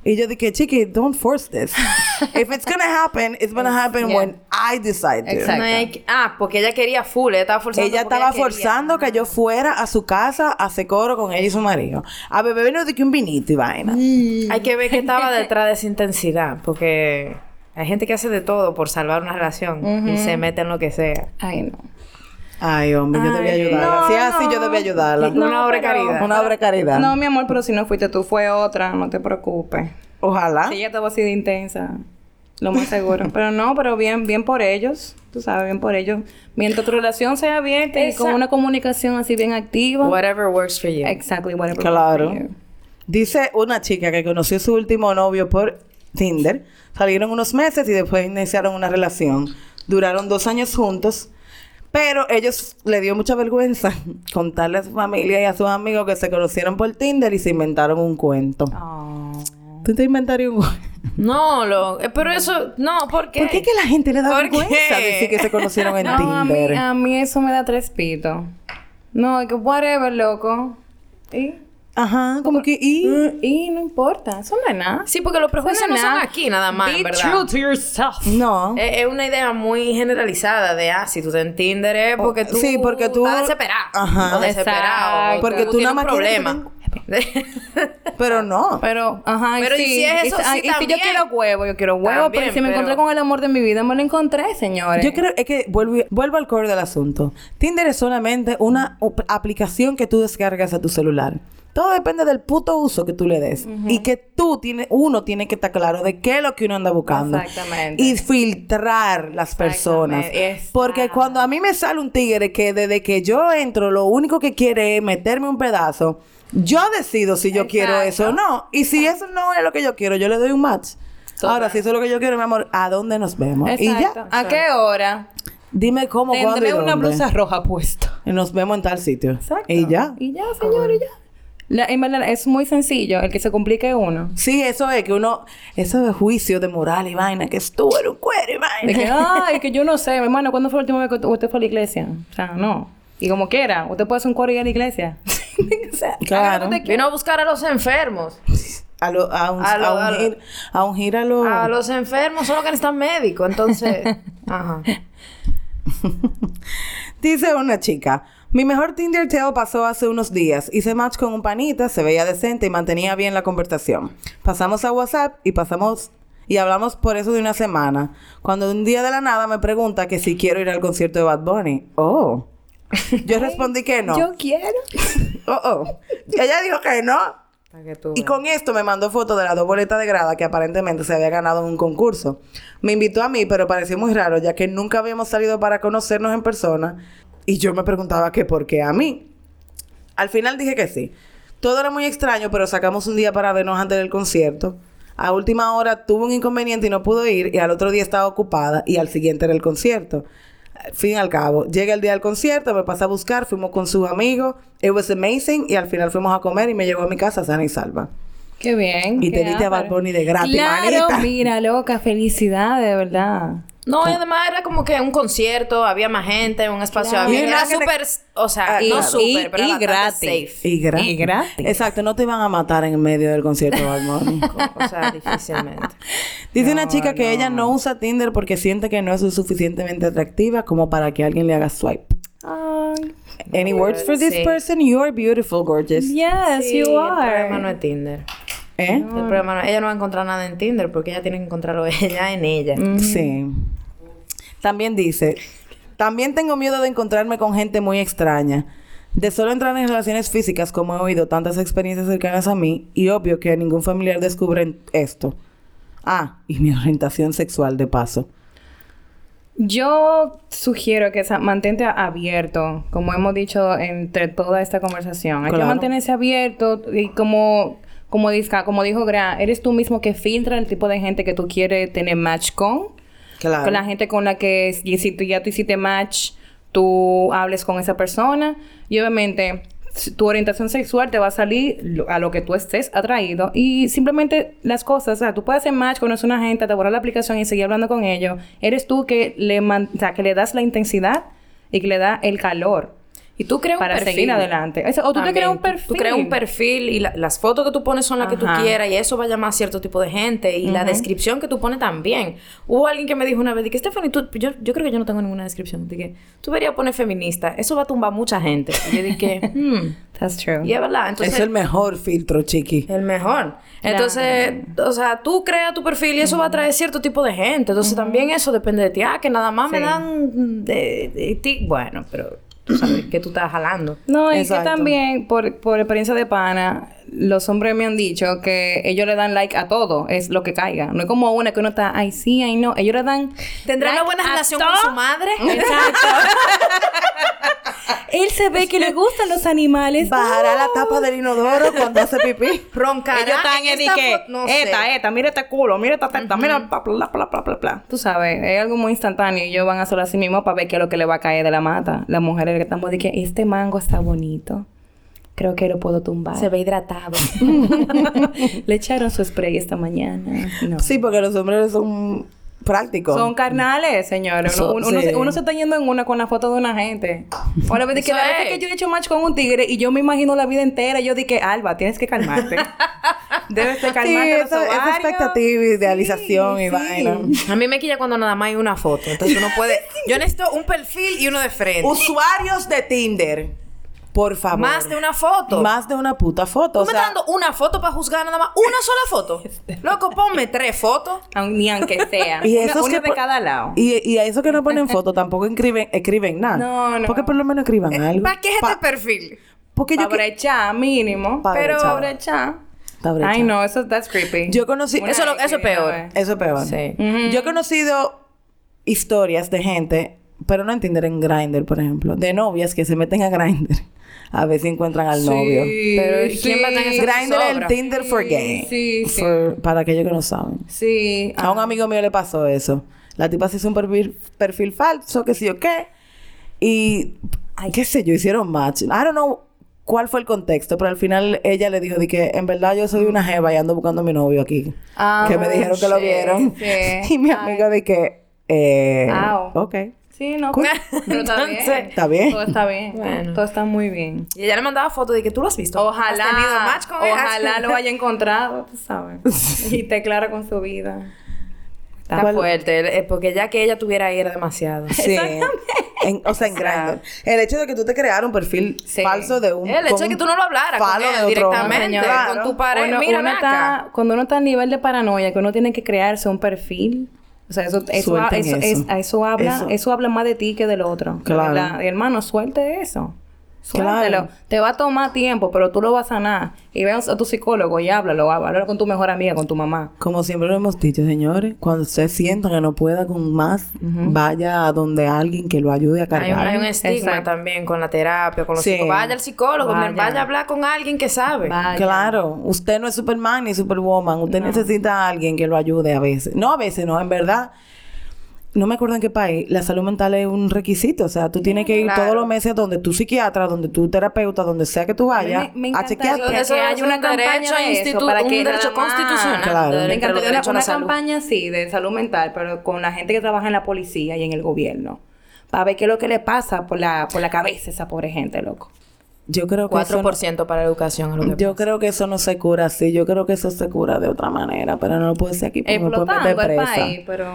Y yo dije, chiqui, don't force this. If it's gonna happen, it's gonna happen yeah. when I decide to. Exacto. No hay ah, porque ella quería full, ella estaba forzando. Ella estaba quería. forzando que yo fuera a su casa a hacer coro con ella y su marido. A beber no de que un vinito y vaina. Hay que ver qué estaba detrás de esa intensidad, porque hay gente que hace de todo por salvar una relación y se mete en lo que sea. Ay, no. Ay, hombre, yo debía Ay, ayudarla. no, si es así, no. yo debía ayudarla. No, Una obra de caridad. Una obra de caridad. No, mi amor, pero si no fuiste tú, fue otra. No te preocupes. Ojalá. Si ella estaba así de intensa, lo más seguro. pero no, pero bien, bien por ellos. Tú sabes, bien por ellos. Mientras tu relación sea abierta y con una comunicación así bien activa. Whatever works for you. Exactly, whatever. Claro. works for you. Dice una chica que conoció a su último novio por Tinder. Salieron unos meses y después iniciaron una relación. Duraron dos años juntos. Pero ellos le dio mucha vergüenza contarle a su familia y a sus amigos que se conocieron por Tinder y se inventaron un cuento. Oh. ¿Tú te inventarías un cuento? No, lo, eh, pero eso, no, ¿por qué? ¿Por qué que la gente le da ¿Por vergüenza qué? decir que se conocieron en No, a mí, Tinder? a mí eso me da tres pitos. No, que whatever, loco. Y, Ajá, como que y y no importa. Eso no es nada. Sí, porque los prejuicios no son aquí nada más, Be verdad. true to yourself. no. Es, es una idea muy generalizada de, ah, si tú te en Tinder es porque tú... Sí, porque tú- Estás desesperado. Ajá. O desesperado. O Porque tú tienes nada más problema. Pero no. Pero, ajá, Pero, ¿y sí. si es eso? ah, Sí, y si yo quiero huevo, yo quiero huevo. También, pero si me pero- encontré con el amor de mi vida, me lo encontré, señores. Yo creo es que vuelvo, vuelvo al core del asunto. Tinder es solamente una aplicación que tú descargas a tu celular. Todo depende del puto uso que tú le des. Y que tú tienes, uno tiene que estar claro de qué es lo que uno anda buscando. Exactamente. Y filtrar las personas. Exactamente. Porque cuando a mí me sale un tigre que desde que yo entro, lo único que quiere es meterme un pedazo, yo decido si yo quiero eso o no. Y si eso no es lo que yo quiero, yo le doy un match. Ahora, si eso es lo que yo quiero, mi amor, ¿a dónde nos vemos? Y ya. ¿A qué hora? Dime cómo, cuándo y Tendré una dónde. blusa roja puesta. Y nos vemos en tal sitio. Exacto. Y ya. Y ya, señores, ya. La- en verdad, es muy sencillo. El que se complique es uno. Sí, eso es que uno... Eso de juicio de moral y vaina. Que tú eres un cuero y De que, vaina. ay, que yo no sé, mi hermano, ¿cuándo fue la última vez que usted fue a la iglesia? O sea, no. Y como quiera, usted puede hacer un coro y ir a la iglesia. o sea, Claro. Vino a buscar a los enfermos. A, lo, a, un, A lo- a, a lo- ungir, a ungir a los... A los enfermos son los que necesitan médico. Entonces, ajá. Dice una chica, mi mejor Tinder tale pasó hace unos días. Hice match con un panita, se veía decente y mantenía bien la conversación. Pasamos a WhatsApp y pasamos y hablamos por eso de una semana. Cuando un día de la nada me pregunta que si quiero ir al concierto de Bad Bunny. Oh. Yo respondí que no. Yo quiero. Oh, oh. Y ella dijo que no. Para que tú Y con esto me mandó fotos de las dos boletas de grada que aparentemente se había ganado en un concurso. Me invitó a mí, pero pareció muy raro, ya que nunca habíamos salido para conocernos en persona. Y yo me preguntaba que por qué a mí. Al final dije que sí. Todo era muy extraño, pero sacamos un día para vernos antes del concierto. A última hora tuve un inconveniente y no pudo ir, y al otro día estaba ocupada, y al siguiente era el concierto. Fin y al cabo, llega el día del concierto, me pasa a buscar, fuimos con sus amigos, it was amazing, y al final fuimos a comer y me llevó a mi casa sana y salva. Qué bien. Y qué te diste a Bad. Bunny de gratis, Claro, manita. mira, loca, felicidad, de verdad. No, y además era como que un concierto, había más gente, un espacio Claro. abierto. Y Era te- súper, o sea, Ah, no claro. súper, Y- pero y gratis. safe. Y gratis. Y gratis. Exacto, no te iban a matar en medio del concierto Bunny. O sea, difícilmente. Dice una chica que ella no usa Tinder porque siente que no es lo suficientemente atractiva como para que alguien le haga swipe. Ay, Any words for this Sí. person? You are beautiful, gorgeous. yes, Sí, you El are. problema no es Tinder. ¿Eh? El problema no, ella no va a encontrar nada en Tinder porque ella tiene que encontrarlo ella en ella. Sí. También dice, también tengo miedo de encontrarme con gente muy extraña. De solo entrar en relaciones físicas, como he oído tantas experiencias cercanas a mí, y obvio que ningún familiar descubre esto. Ah, y mi orientación sexual de paso. Yo sugiero que mantente abierto, como hemos dicho entre toda esta conversación. Hay Claro. que mantenerse abierto y como, como, disca- como dijo Gra, eres tú mismo que filtra el tipo de gente que tú quieres tener match con. Con la gente con la que si tú ya tú hiciste match, tú hables con esa persona. Y obviamente tu orientación sexual te va a salir a lo que tú estés atraído. Y simplemente las cosas, o sea, tú puedes hacer match, conocer a una gente, te borrar la aplicación y seguir hablando con ellos. Eres tú que le, man- o sea, que le das la intensidad y que le da el calor. Y tú creas un para perfil. seguir adelante. Eso- o tú te También. creas un Tú- perfil. Tú, creas un perfil y la- las fotos que tú pones son las que tú Ajá. quieras y eso va a llamar a cierto tipo de gente y la descripción que tú pones también. Hubo alguien que me dijo una vez, que Stephanie, tú, yo, yo creo que yo no tengo ninguna descripción. De que tú deberías poner feminista, eso va a tumbar mucha gente. Y yo dije, hmm, That's true. y es verdad. Entonces, es el mejor filtro, chiqui. el mejor. Entonces, o sea, tú creas tu perfil y eso va a atraer cierto tipo de gente. Entonces, también eso depende de ti. Ah, que nada más me Sí. dan de, de ti. Bueno, pero tú sabes que tú estás jalando. No, y Exacto. que también, por, por experiencia de pana, los hombres me han dicho que ellos le dan like a todo, es lo que caiga. No es como una que uno está, ay, sí, ay, no. Ellos le dan. ¿Tendrá una buena relación con su madre? Exacto. Él se ve que le gustan los animales. Bajará la tapa del inodoro cuando hace pipí. Roncará. Ellos están en esta que, no sé. esta, esta, mira este culo, mira esta teta, mira, bla, bla, bla, bla, bla, bla. Tú sabes, es algo muy instantáneo y ellos van a hacerlo así mismo para ver qué es lo que le va a caer de la mata. Las mujeres que de que este mango está bonito. Creo que lo puedo tumbar. Se ve hidratado. Le echaron su spray esta mañana. No. Sí, porque los hombres son prácticos. Son carnales, señores. Uno, So- uno- uno sí. se, uno se está yendo en una con la foto de una gente. Ahora, de que Eso la vez es. que yo he hecho match con un tigre y yo me imagino la vida entera, yo dije, Alba, tienes que calmarte. Debes de Sí, calmarte los esa, expectativa, idealización Sí, y sí. vaina. A mí me quilla cuando nada más hay una foto. Entonces uno puede... Yo necesito un perfil y uno de frente. Usuarios de Tinder, por favor. Más de una foto. Más de una puta foto. ¿Tú O me sea, estás dando una foto para juzgar nada más? ¿Una sola foto? Loco, ponme tres fotos. Ni aunque sea. y una esos una que de cada lado. Y, y a eso que no ponen foto tampoco escriben, escriben nada. No, no. Porque por lo menos escriban algo. ¿Para qué es Pa- este perfil? Porque yo, Para brechar, mínimo. Pa' pero brechar. Pa'. Ay, no, eso that's creepy. yo conocí... Una Eso lo- vez eso es peor. Eso es peor. Sí. Yo he conocido historias de gente, pero no en Tinder, en Grindr, por ejemplo, de novias que se meten a Grindr a ver si encuentran al novio. Pero, ¿quién va a tener Grindr el? Tinder for gay. Sí, sí. For- para aquellos que no saben. Sí. A un amigo mío le pasó eso. La tipa se hizo un perfil, perfil falso, que sé yo qué. Y, ay, qué sé yo, hicieron match. I don't know cuál fue el contexto, pero al final ella le dijo de que en verdad yo soy una jeva y ando buscando a mi novio aquí. Ah, que me dijeron que lo vieron. sí. Y mi Ay. amiga de que, eh, ok. Sí, no. Cool. Pero está bien. Entonces, Está bien. Todo está bien. Bueno. Todo está muy bien. Y ella le mandaba fotos de que tú lo has visto. Ojalá. ¿Has tenido match con él? ojalá lo haya encontrado, tú sabes. y te clara con su vida. Está ¿Cuál- fuerte. eh, Porque ya que ella tuviera ahí era demasiado. Sí. En- o sea, en Grindr. El hecho de que tú te crearas un perfil Sí. falso de un... El hecho de que tú no lo hablaras con él de otro directamente. Claro. con tu pareja. Uno- Mira, uno ven acá. está, cuando uno está a nivel de paranoia, que uno tiene que crearse un perfil. O sea, eso, eso, Suelten eso, eso. es- eso habla, Eso. habla más de ti que del otro. de Claro. Y hermano, suelte eso. Suéltelo. Claro. Te va a tomar tiempo, pero tú lo vas a sanar. Y ve a tu psicólogo y háblalo. Háblalo con tu mejor amiga, con tu mamá. Como siempre lo hemos dicho, señores, cuando usted sienta que no pueda con más, vaya a donde alguien que lo ayude a Hay un, cargar. hay un estigma Exacto. también con la terapia, con los Sí. psicólogos. Vaya al psicólogo, Vaya. vaya. a hablar con alguien que sabe. Vaya. Claro, usted no es Superman ni Superwoman, usted necesita a alguien que lo ayude a veces. No a veces, no, en verdad. No me acuerdo en qué país, la salud mental es un requisito. O sea, tú tienes que ir Claro. todos los meses donde tu psiquiatra, donde tu terapeuta, donde sea que tú vayas, me a encanta chequearte. que un una campaña de eso, para un que derecho constitucional. Claro. del Me encantaría una, a campaña así de salud mental, pero con la gente que trabaja en la policía y en el gobierno. Para ver qué es lo que le pasa por la, por la cabeza a esa pobre gente, loco. Yo creo que eso no- 4% para la educación es lo que Yo pasa. creo que eso no se cura así. Yo creo que eso se cura de otra manera, pero no lo puede ser aquí porque me pueden meter Explotando el presa. país, pero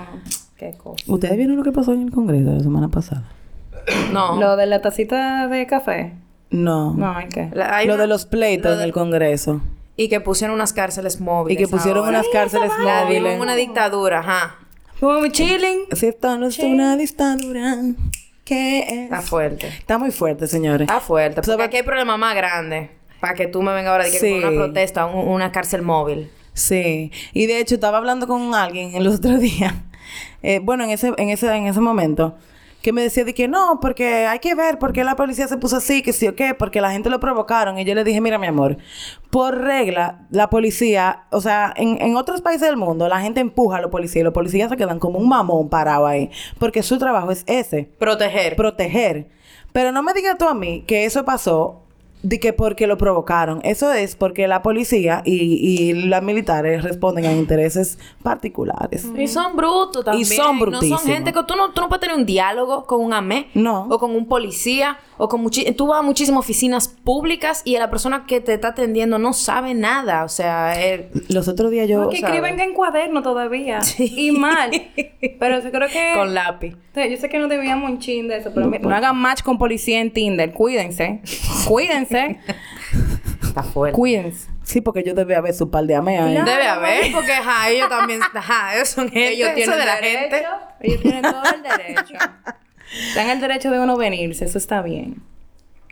qué cosa. ¿Ustedes vieron lo que pasó en el Congreso la semana pasada? No. Lo de la tacita de café. No. No, hay que. La- hay lo una- de los pleitos lo en el Congreso. Y que pusieron unas cárceles móviles. Y que pusieron ahora. unas cárceles La móviles. en una dictadura, ajá. Como chilling. Si esto no es una dictadura, ¿qué es? Está fuerte. Está muy fuerte, señores. Está fuerte. Porque ¿Sabe- aquí hay problemas más grandes. Para que tú me vengas ahora de que Sí. con una protesta, un- una cárcel móvil. Sí. Y de hecho, estaba hablando con alguien el otro día. Eh, bueno, en ese, en ese, en ese momento. Que me decía de que no, porque hay que ver por qué la policía se puso así, que sí o qué, porque la gente lo provocaron. Y yo le dije, mira, mi amor, por regla, la policía, o sea, en, en otros países del mundo, la gente empuja a los policías y los policías se quedan como un mamón parado ahí. Porque su trabajo es ese. Proteger. proteger. Pero no me digas tú a mí que eso pasó de que porque lo provocaron. Eso es porque la policía y, y las militares responden a intereses particulares. Y son brutos también. Y son No brutísimos. son gente que tú no, tú no puedes tener un diálogo con un AME. No. O con un policía. O con Tú vas a muchísimas oficinas públicas y la persona que te está atendiendo no sabe nada. O sea, eh, Los otros días yo... que ¿sabes? escriben en cuaderno todavía. Y mal. Pero yo creo que... con lápiz. Sí, Yo sé que no debíamos un chin de eso, pero mira, no hagan match con policía en Tinder. Cuídense. Cuídense. Está fuerte. Cuídense. Sí, porque yo debe haber su par de ameas. ahí. Claro. Debe haber, porque ajá, ellos también, ajá, ellos son gente, Ellos eso tienen de la derecho. gente. Ellos tienen todo el derecho. Tienen el derecho de uno venirse, eso está bien.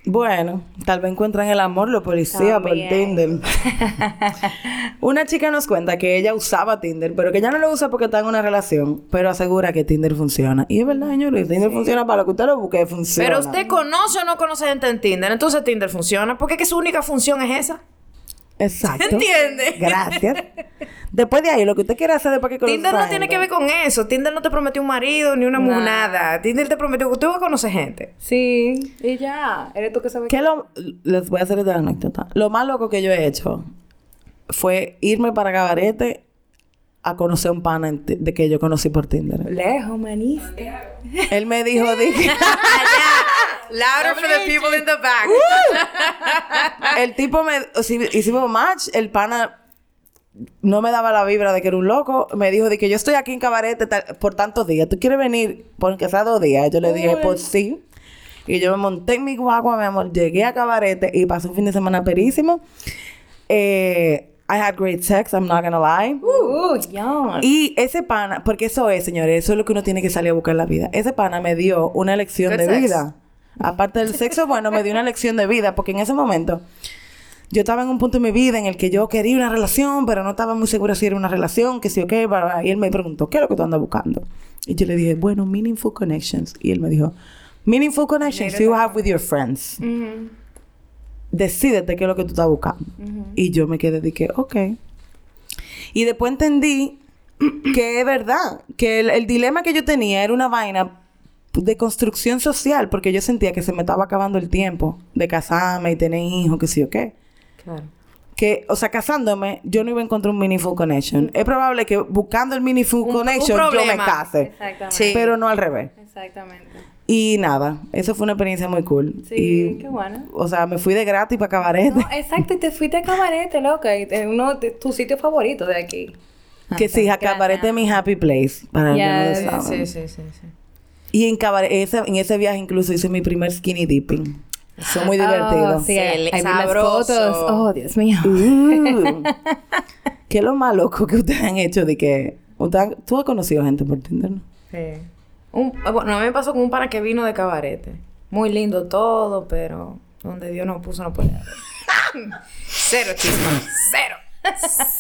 Bueno, tal vez encuentran el amor los policías por. Tinder. una chica nos cuenta que ella usaba Tinder, pero que ya no lo usa porque está en una relación, pero asegura que Tinder funciona. Y es verdad, señores, Tinder funciona para lo que usted lo busque, funciona. Pero usted conoce o no conoce gente en Tinder, entonces Tinder funciona, porque es que su única función es esa. Exacto. ¿Entiende? Gracias. Después de ahí, lo que usted quiere hacer después que conozca Tinder no tiene que ver con eso. Tinder no te prometió un marido ni una mujer, nada. Tinder te prometió que tú vas a conocer gente. Sí. Y ya. Eres tú que sabes ¿Qué lo, les voy a hacer esta anécdota. Lo más loco que yo he hecho fue irme para Cabarete a conocer un pana de que yo conocí por Tinder. Lejos, manista. Él me dijo, dije, Louder for the people in the back. el tipo me, hicimos match, el pana no me daba la vibra de que era un loco, me dijo de que yo estoy aquí en Cabarete por tantos días, ¿tú quieres venir por que sea dos días? Yo le dije, pues sí. Y yo me monté en mi guagua, mi amor, llegué a Cabarete y pasé un fin de semana perísimo. Eh, I had great sex, I'm not gonna lie. Uh. Y ese pana, porque eso es, señores, eso es lo que uno tiene que salir a buscar en la vida. Ese pana me dio una lección Good de sex. vida. Aparte del sexo, bueno, me dio una lección de vida, porque en ese momento yo estaba en un punto en mi vida en el que yo quería una relación, pero no estaba muy segura si era una relación, que sí o qué. Y él me preguntó, ¿qué es lo que tú andas buscando? Y yo le dije, bueno, meaningful connections. Y él me dijo, meaningful connections you have with your friends. Decídete qué es lo que tú estás buscando. Y yo me quedé de que, ok. Y después entendí que es verdad, que el, el dilema que yo tenía era una vaina de construcción social, porque yo sentía que se me estaba acabando el tiempo de casarme y tener hijos, que sí o qué. Claro. Que, o sea, casándome, yo no iba a encontrar un meaningful connection. Es probable que buscando el meaningful un connection yo me case. Exactamente. Sí. Pero no al revés. Exactamente. Y nada, eso fue una experiencia muy cool. Sí, y, qué bueno. O sea, me fui de gratis para cabaret. No, exacto, y te fuiste a cabarete, loca. Y te- uno de tus sitios favoritos de aquí. que sí, a cabaret es mi happy place. Para. Sí, sí, sí, sí. Y en, ese, en ese viaje incluso hice mi primer skinny dipping. Fue muy divertido. Oh, sí, Sí, las sabroso. fotos. Oh, Dios mío. Uh. ¿Qué es lo más loco que ustedes han hecho de que... Tú has conocido gente por Tinder, ¿no? Sí. Un, ah, bueno, a mí me pasó con un pana que vino de cabarete. Muy lindo todo, pero donde Dios no puso no puede. Cero chisme. Cero.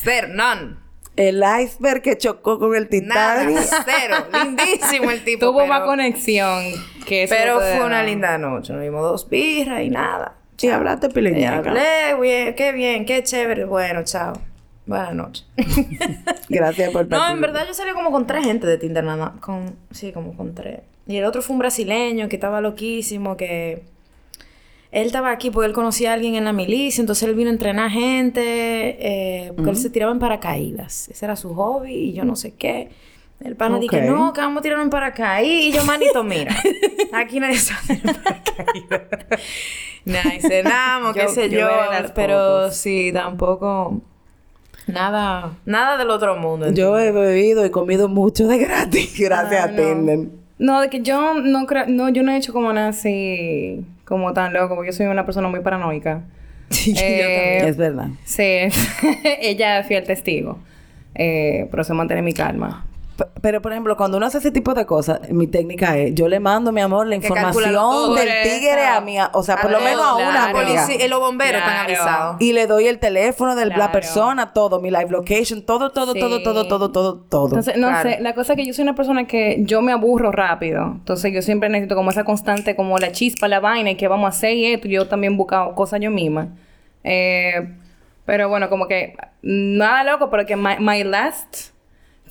Cero. None. El iceberg que chocó con el Nada. Titanic. Cero. Lindísimo el tipo. Tuvo pero, más conexión que eso. Pero fue una linda noche. Nos dimos dos birras y nada. Y hablaste Y pileñaca. hablé, bien, qué bien, qué chévere. Bueno, chao. Buenas noches. Gracias por No, en verdad yo salí como con tres gente de Tinder nada más. Con, sí, como con tres. Y el otro fue un brasileño que estaba loquísimo, que... Él estaba aquí porque él conocía a alguien en la milicia, entonces él vino a entrenar gente, eh, porque él se tiraba en paracaídas. Ese era su hobby y yo no sé qué. El pana dije, Ok. no, que vamos a tirarnos en paracaídas. Y yo, manito, mira, aquí nadie sabe tirar en paracaídas. Cenamos, qué sé yo pero fotos. sí, tampoco... Nada, nada del otro mundo. Yo he bebido y comido mucho de gratis gracias Ah, a no. No, de que yo no creo, no, yo no he hecho como nada así, como tan loco, porque yo soy una persona muy paranoica. Sí, yo Eh, también. Es verdad. Sí, ella es fiel testigo. Eh, pero se mantiene mi calma. Pero, por ejemplo, cuando uno hace ese tipo de cosas, mi técnica es, yo le mando, mi amor, la información del tigre a mi, o sea, por lo menos a una amiga. policía- los bomberos están avisados. Y le doy el teléfono de la Claro. persona, todo, mi live location, todo, todo, Sí. todo, todo, todo, todo, todo. Entonces, no Claro. sé, la cosa es que yo soy una persona que yo me aburro rápido. Entonces, yo siempre necesito como esa constante, como la chispa, la vaina, y que vamos a hacer y esto. Yo también busco cosas yo misma. Eh, pero bueno, como que nada loco, pero que my, my last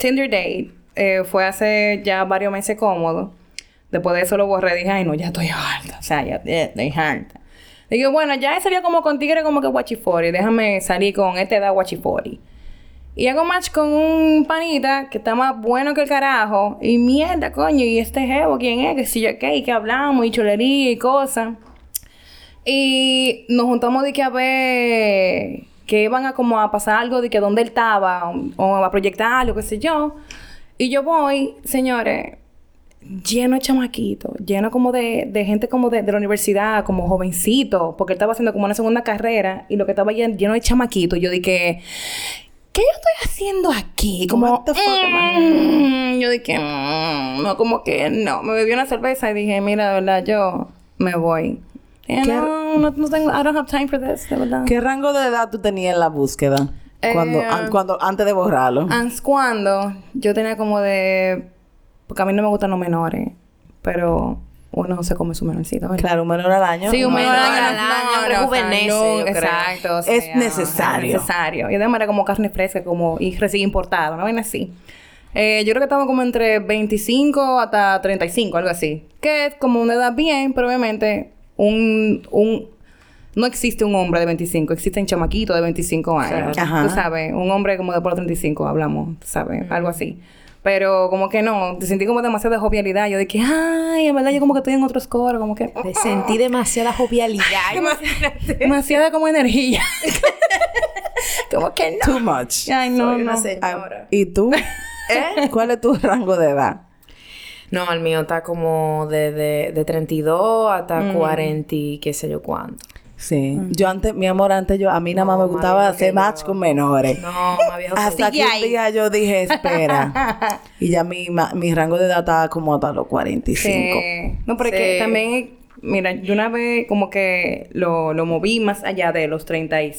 Tinder date eh, fue hace ya varios meses cómodo. Después de eso lo borré, dije, ay, no, ya estoy harta. O sea, ya, estoy harta. Digo, bueno, ya he salido como con tigre como que guachifori. Déjame salir con este da guachifori. Y hago match con un panita que está más bueno que el carajo. Y mierda, coño, y este jevo, ¿quién es? Que si yo qué, y que hablamos, y chulería y cosas. Y nos juntamos de que a ver que iban a como a pasar algo de que dónde él estaba o, o a proyectar algo, qué sé yo. Y yo voy, señores, lleno de chamaquitos, lleno como de, de gente como de, de la universidad, como jovencito, porque él estaba haciendo como una segunda carrera y lo que estaba lleno, de chamaquitos. Yo dije, ¿qué yo estoy haciendo aquí? Como, What the fuck am I mm, yo dije, mm, no, como que no. Me bebí una cerveza y dije, mira, de verdad, yo me voy. Eh, ¿Qué- no, no, tengo, I don't have time for this, de verdad. ¿Qué rango de edad tú tenías en la búsqueda? Cuando, Eh, an- cuando, antes de borrarlo. Ans cuando yo tenía como de... Porque a mí no me gustan los menores, pero uno se come su menorcito, ¿verdad? Claro, un menor al año. Sí, un menor menor al año, no, rejuvenece, no. Exacto. o Es sea, necesario. Es necesario. Y además era como carne fresca, como... Y recién importado, ¿no? Ven así. Eh, yo creo que estaba como entre 25 hasta 35, algo así. Que es como una edad bien, pero obviamente un... un no existe un hombre de 25, existen chamaquitos de 25 años. Claro. Ajá. Tú sabes, un hombre como de por los 35, hablamos, tú ¿sabes? Algo así. Pero como que no, te sentí como demasiada jovialidad. Yo de que, ay, en verdad yo como que estoy en otro score, como que... Te sentí demasiada jovialidad. Demasiada como energía. como que no. Too much. Ay, no, Soy una no. señora. Ah, ¿Y tú? ¿Eh? ¿Cuál es tu rango de edad? No, el mío está como de, de, de 32 hasta 40 y qué sé yo cuánto. Sí. Yo antes, mi amor, antes yo, a mí nada más me gustaba más hacer match yo. con menores. No, más viejo que Hasta que un día yo dije, espera. y ya mi, ma- mi rango de edad estaba como hasta los 45. Sí. No, pero es que Sí. también, mira, yo una vez como que lo, lo moví más allá de los 30 y,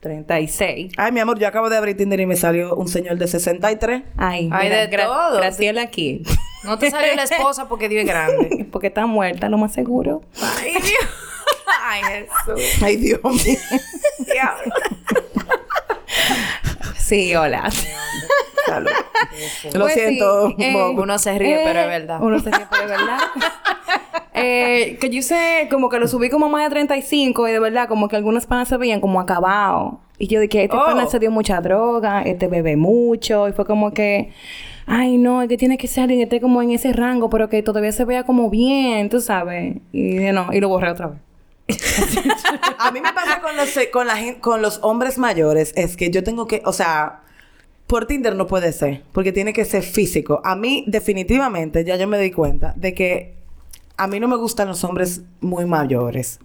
36. Ay, mi amor, yo acabo de abrir Tinder y me salió un señor de 63. Ay, mira, de todo. Graciela aquí. No te salió la esposa porque Dios es grande. Porque está muerta, lo más seguro. Ay, Dios. Ay, Jesús. Ay, Dios mío. Diablo. Sí, hola. Salud. Lo Pues sí, siento, eh. Uno se ríe, pero es verdad. Uno se ríe, pero es verdad. eh, que yo sé, como que lo subí como más de 35 y de verdad, como que algunas panas se veían como acabados. Y yo dije, este Oh. pana se dio mucha droga, este bebe mucho. Y fue como que, ay, no, es que tiene que ser alguien que esté como en ese rango, pero que todavía se vea como bien, tú sabes. Y dije, no, y lo borré otra vez. A mí me pasa con los, con, la con los hombres mayores, es que yo tengo que, o sea, por Tinder no puede ser, porque tiene que ser físico. A mí, definitivamente, ya yo me di cuenta de que a mí no me gustan los hombres muy mayores.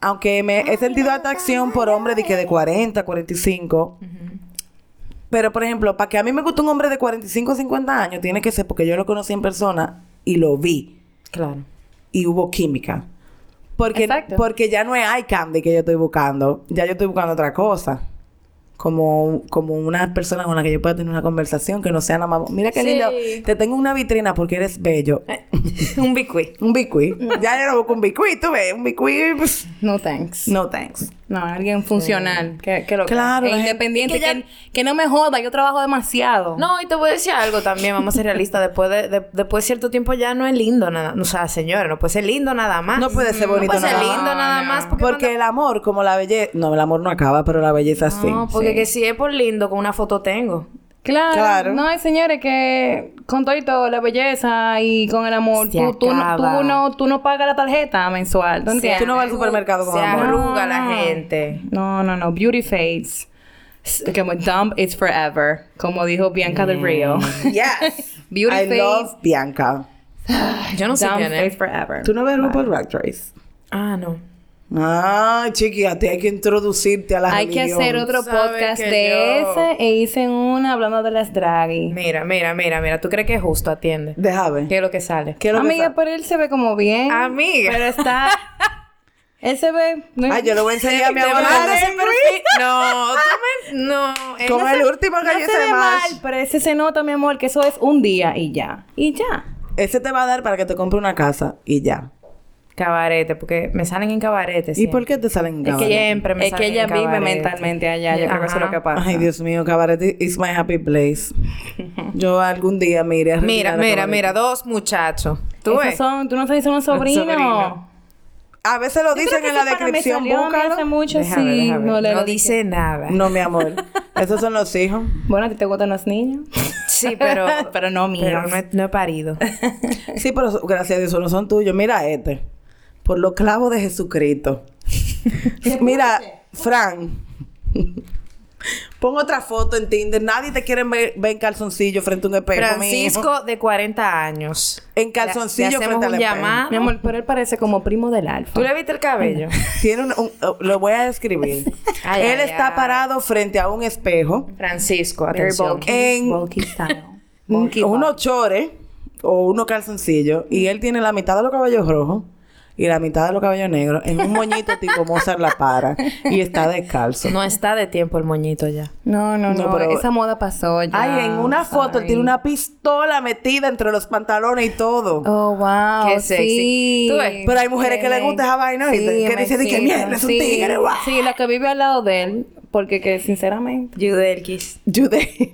Aunque me he sentido atracción por hombres de que de 40, 45. Pero, por ejemplo, para que a mí me guste un hombre de 45 o 50 años, tiene que ser porque yo lo conocí en persona y lo vi Claro. y hubo química. Porque, Exacto. porque ya no es eye candy que yo estoy buscando. Ya yo estoy buscando otra cosa. Como, como una persona con la que yo pueda tener una conversación que no sea nada más... Mira qué Sí. lindo. Te tengo una vitrina porque eres bello. Un bicuí. Un bicuí. ya yo no busco un bicuí, tú ves. Un bicuí... pues, No thanks. no thanks. No, alguien funcional. Que, que lo Claro, que, independiente. que ya- que, que no me joda, yo trabajo demasiado. No, y te voy a decir algo también, vamos a ser realistas. Después de, de- después de cierto tiempo ya no es lindo nada. O sea, señora, no puede ser lindo nada más. No puede ser No bonito puede ser nada más. lindo nada No, más. no. Porque, Porque el amor, como la belleza... No, el amor no acaba, pero la belleza sí. No, porque Que si es por lindo, con una foto tengo. Claro, Claro. No, hay señores que con todo y todo, la belleza y con el amor, tú, tú, no, tú, no, tú no pagas la tarjeta mensual. ¿Tú entiendes? Tú no vas al supermercado con Se amor. arruga No. la gente. No, no, no. Beauty fades. Como dump is forever. Como dijo Bianca del Rio. Yes. Beauty I face. love Bianca. Yo no sé dump quién fades es. forever. ¿Tú no ves RuPaul Drag Race? Ah, no. Ay, chiqui, a ti hay que introducirte a la Hay que hacer otro podcast que de yo- ese e hice una hablando de las draghi. Mira, mira, mira, mira. ¿Tú crees que es justo? Atiende. Deja ver. ¿Qué es lo que sale? ¿Qué es lo que Amiga, sa- pero él se ve como bien. Amiga. Pero está... él se ve... Ay, yo le voy a enseñar a mi ¿Te amor mandas con ese el- perfil? No, tú me... No. Con no el se- último que No yo se hice ve mal, pero ese se nota, mi amor, que eso es un día y ya. Y ya. Ese te va a dar para que te compre una casa y ya. Cabarete, porque me salen en cabarete. ¿Y siempre. por qué te salen Es que? Siempre me es que ella en vive cabarete. mentalmente allá. Yo creo que eso es lo que pasa. Ay, Dios mío, cabaret is my happy place. Yo algún día me iré a Mira, mira, mira, dos muchachos. ¿Tú Esos ves? son, tú no sabes, son unos sobrinos. sobrinos. A veces lo dicen en la descripción, búscalo. hace mucho, Déjame, sí. déjame. No, le No dice nada. No, mi amor. Esos son los hijos. Bueno, ¿a ti te gustan los niños? Sí, pero... Pero no míos. Pero no he, no he parido. Sí, pero gracias a Dios no son tuyos. Mira este. Por los clavos de Jesucristo. Mira, Fran. Pon otra foto en Tinder. Nadie te quiere ver, ver en calzoncillo frente a un espejo. Francisco, de 40 años. En calzoncillo Le- le frente al espejo. Mi amor, pero él parece como primo del alfa. ¿Tú le viste el cabello? Tiene un, un- oh, lo voy a describir. Ay, Él ay, está ay. parado frente a un espejo. Francisco, atención. bulky. En- Bulky style. Bulky unos chores o unos calzoncillos. Y él tiene la mitad de los cabellos rojos y la mitad de los cabellos negros en un moñito tipo Mozart la para. Y está descalzo. No está de tiempo el moñito ya. No, no, no. No, pero- Esa moda pasó ya. Ay, en una foto él tiene una pistola metida entre los pantalones y todo. Oh, wow. Qué sexy. Sí. Tú ves. Pero hay mujeres que les gusta esa vaina, ¿viste? Que me dicen que. "Mierda, es un Sí, tigre, guau". Sí, la que vive al lado de él. Porque que sinceramente... Judelkis. Jude.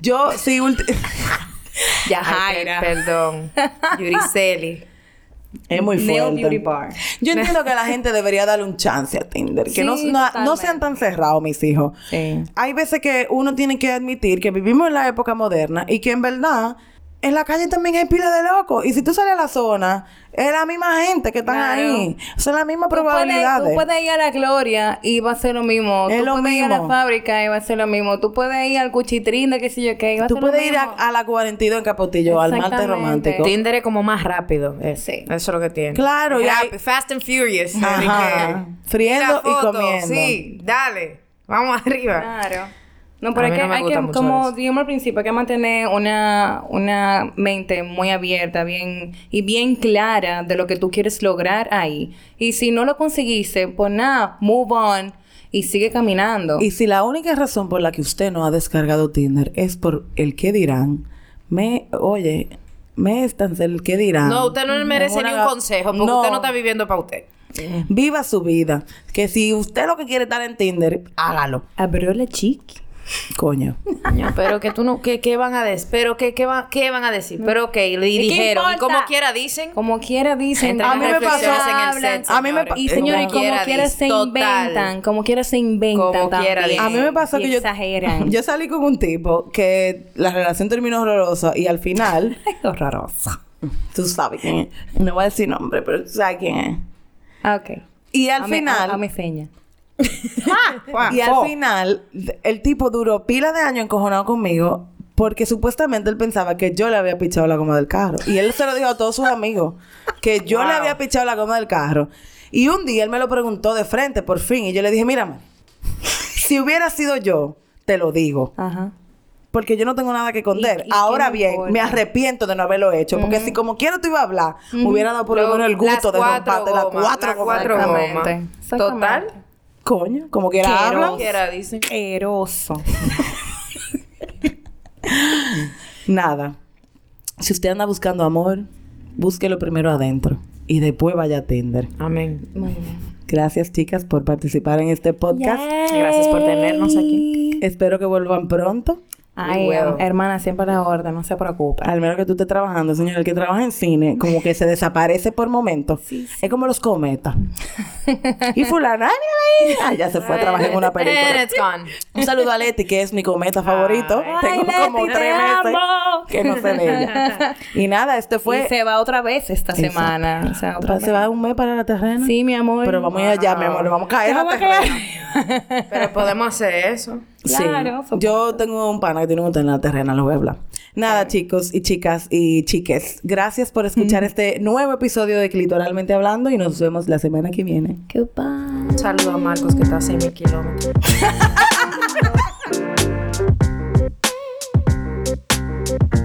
Yo sí ulti- Ya, Ay, per- Perdón. Yuriceli. Es muy Nail fuerte. Beauty Bar. Yo entiendo que la gente debería darle un chance a Tinder. Que Sí, no, no, sean tan cerrados, mis hijos. Sí. Hay veces que uno tiene que admitir que vivimos en la época moderna y que en verdad en la calle también hay pila de locos. Y si tú sales a la zona, es la misma gente que están Claro. ahí. Son las mismas Tú puedes, probabilidades. tú puedes ir a la Gloria y va a ser lo mismo. Es tú lo puedes ir a la fábrica y va a ser lo mismo. Tú puedes ir al cuchitrín de qué sé yo qué y va a Tú ser lo puedes ir a, mismo. a la 42 en Capotillo, al Marte. Romántico. Tinder es como más rápido. eh. Sí. Eso es lo que tiene. Claro, y hay- Fast and Furious. Ajá. Friendo y foto, comiendo. Sí, dale. Vamos arriba. Claro. No, A pero hay mí que, no hay que como dijimos al principio, hay que mantener una, una mente muy abierta, bien, y bien clara de lo que tú quieres lograr ahí. Y si no lo conseguiste, pues nada, move on y sigue caminando. Y si la única razón por la que usted no ha descargado Tinder es por el que dirán, me, oye, me están el que dirán. No, usted no merece Una ni un consejo porque usted no está viviendo para usted. Viva su vida. Que si usted lo que quiere estar en Tinder, hágalo. Abrió la chiqui. Coño. Coño, pero que tú no, ¿qué, qué van a decir? Pero que, ¿qué, va- qué van a decir? Pero ok, le dijeron. Y como quiera dicen. Como quiera dicen. A mí me pasó- reflexiones en el set, a mí me señores. pa- Y señores, como quiera, dice, se total. inventan, como quiera se inventan Como quiera también. A mí me pasó que yo... exageran. Yo salí con un tipo que la relación terminó horrorosa y al final... Ay, horroroso. tú sabes quién es. No voy a decir nombre, pero tú sabes quién es. Ah, ok. Y al A mi- final... A, a mi seña. Y al final, el tipo duró pila de años encojonado conmigo porque supuestamente él pensaba que yo le había pichado la goma del carro. Y él se lo dijo a todos sus amigos, que yo le había pichado la goma del carro. Y un día él me lo preguntó de frente, por fin, y yo le dije, mírame, si hubiera sido yo, te lo digo. Ajá. Porque yo no tengo nada que esconder. ¿Y- y Ahora bien, importa? me arrepiento de no haberlo hecho. Porque si como quiero te iba a hablar, me hubiera dado por lo menos el gusto las de romparte las cuatro las gomas. cuatro Exactamente. gomas. Exactamente. Total. Coño, como quiera Quiero- habla. Como quiera dicen. Asqueroso. Nada. Si usted anda buscando amor, búsquelo primero adentro y después vaya a Tinder. Amén. Muy bien. Gracias, chicas, por participar en este podcast. Gracias por tenernos aquí. Espero que vuelvan pronto. Ay, Huevo. hermana, siempre a la orden, no se preocupe. Al menos que tú estés trabajando, señor. El que trabaja en cine, como que se desaparece por momentos. Es como los cometas. y fulana. Ah, ya se fue a trabajar en una And película. it's gone. Un saludo a Leti, que es mi cometa favorito. Ay, Tengo Leti, como te tres meses amo. que no sé de ella. Y nada, este fue... Y se va otra vez esta Exacto. semana. O sea, otra Se va un mes para la terrena. Sí, mi amor. Pero vamos a ir allá, mi amor. le Vamos a caer a la terrena. Pero podemos hacer eso. Claro, Sí. Yo tengo un pana que tiene un hotel en la terrena, lo voy a hablar. Nada, chicos y chicas y chiques, gracias por escuchar este nuevo episodio de Clitoralmente Hablando y nos vemos la semana que viene. Goodbye. Saludo a Marcos que está a 6.000 kilómetros.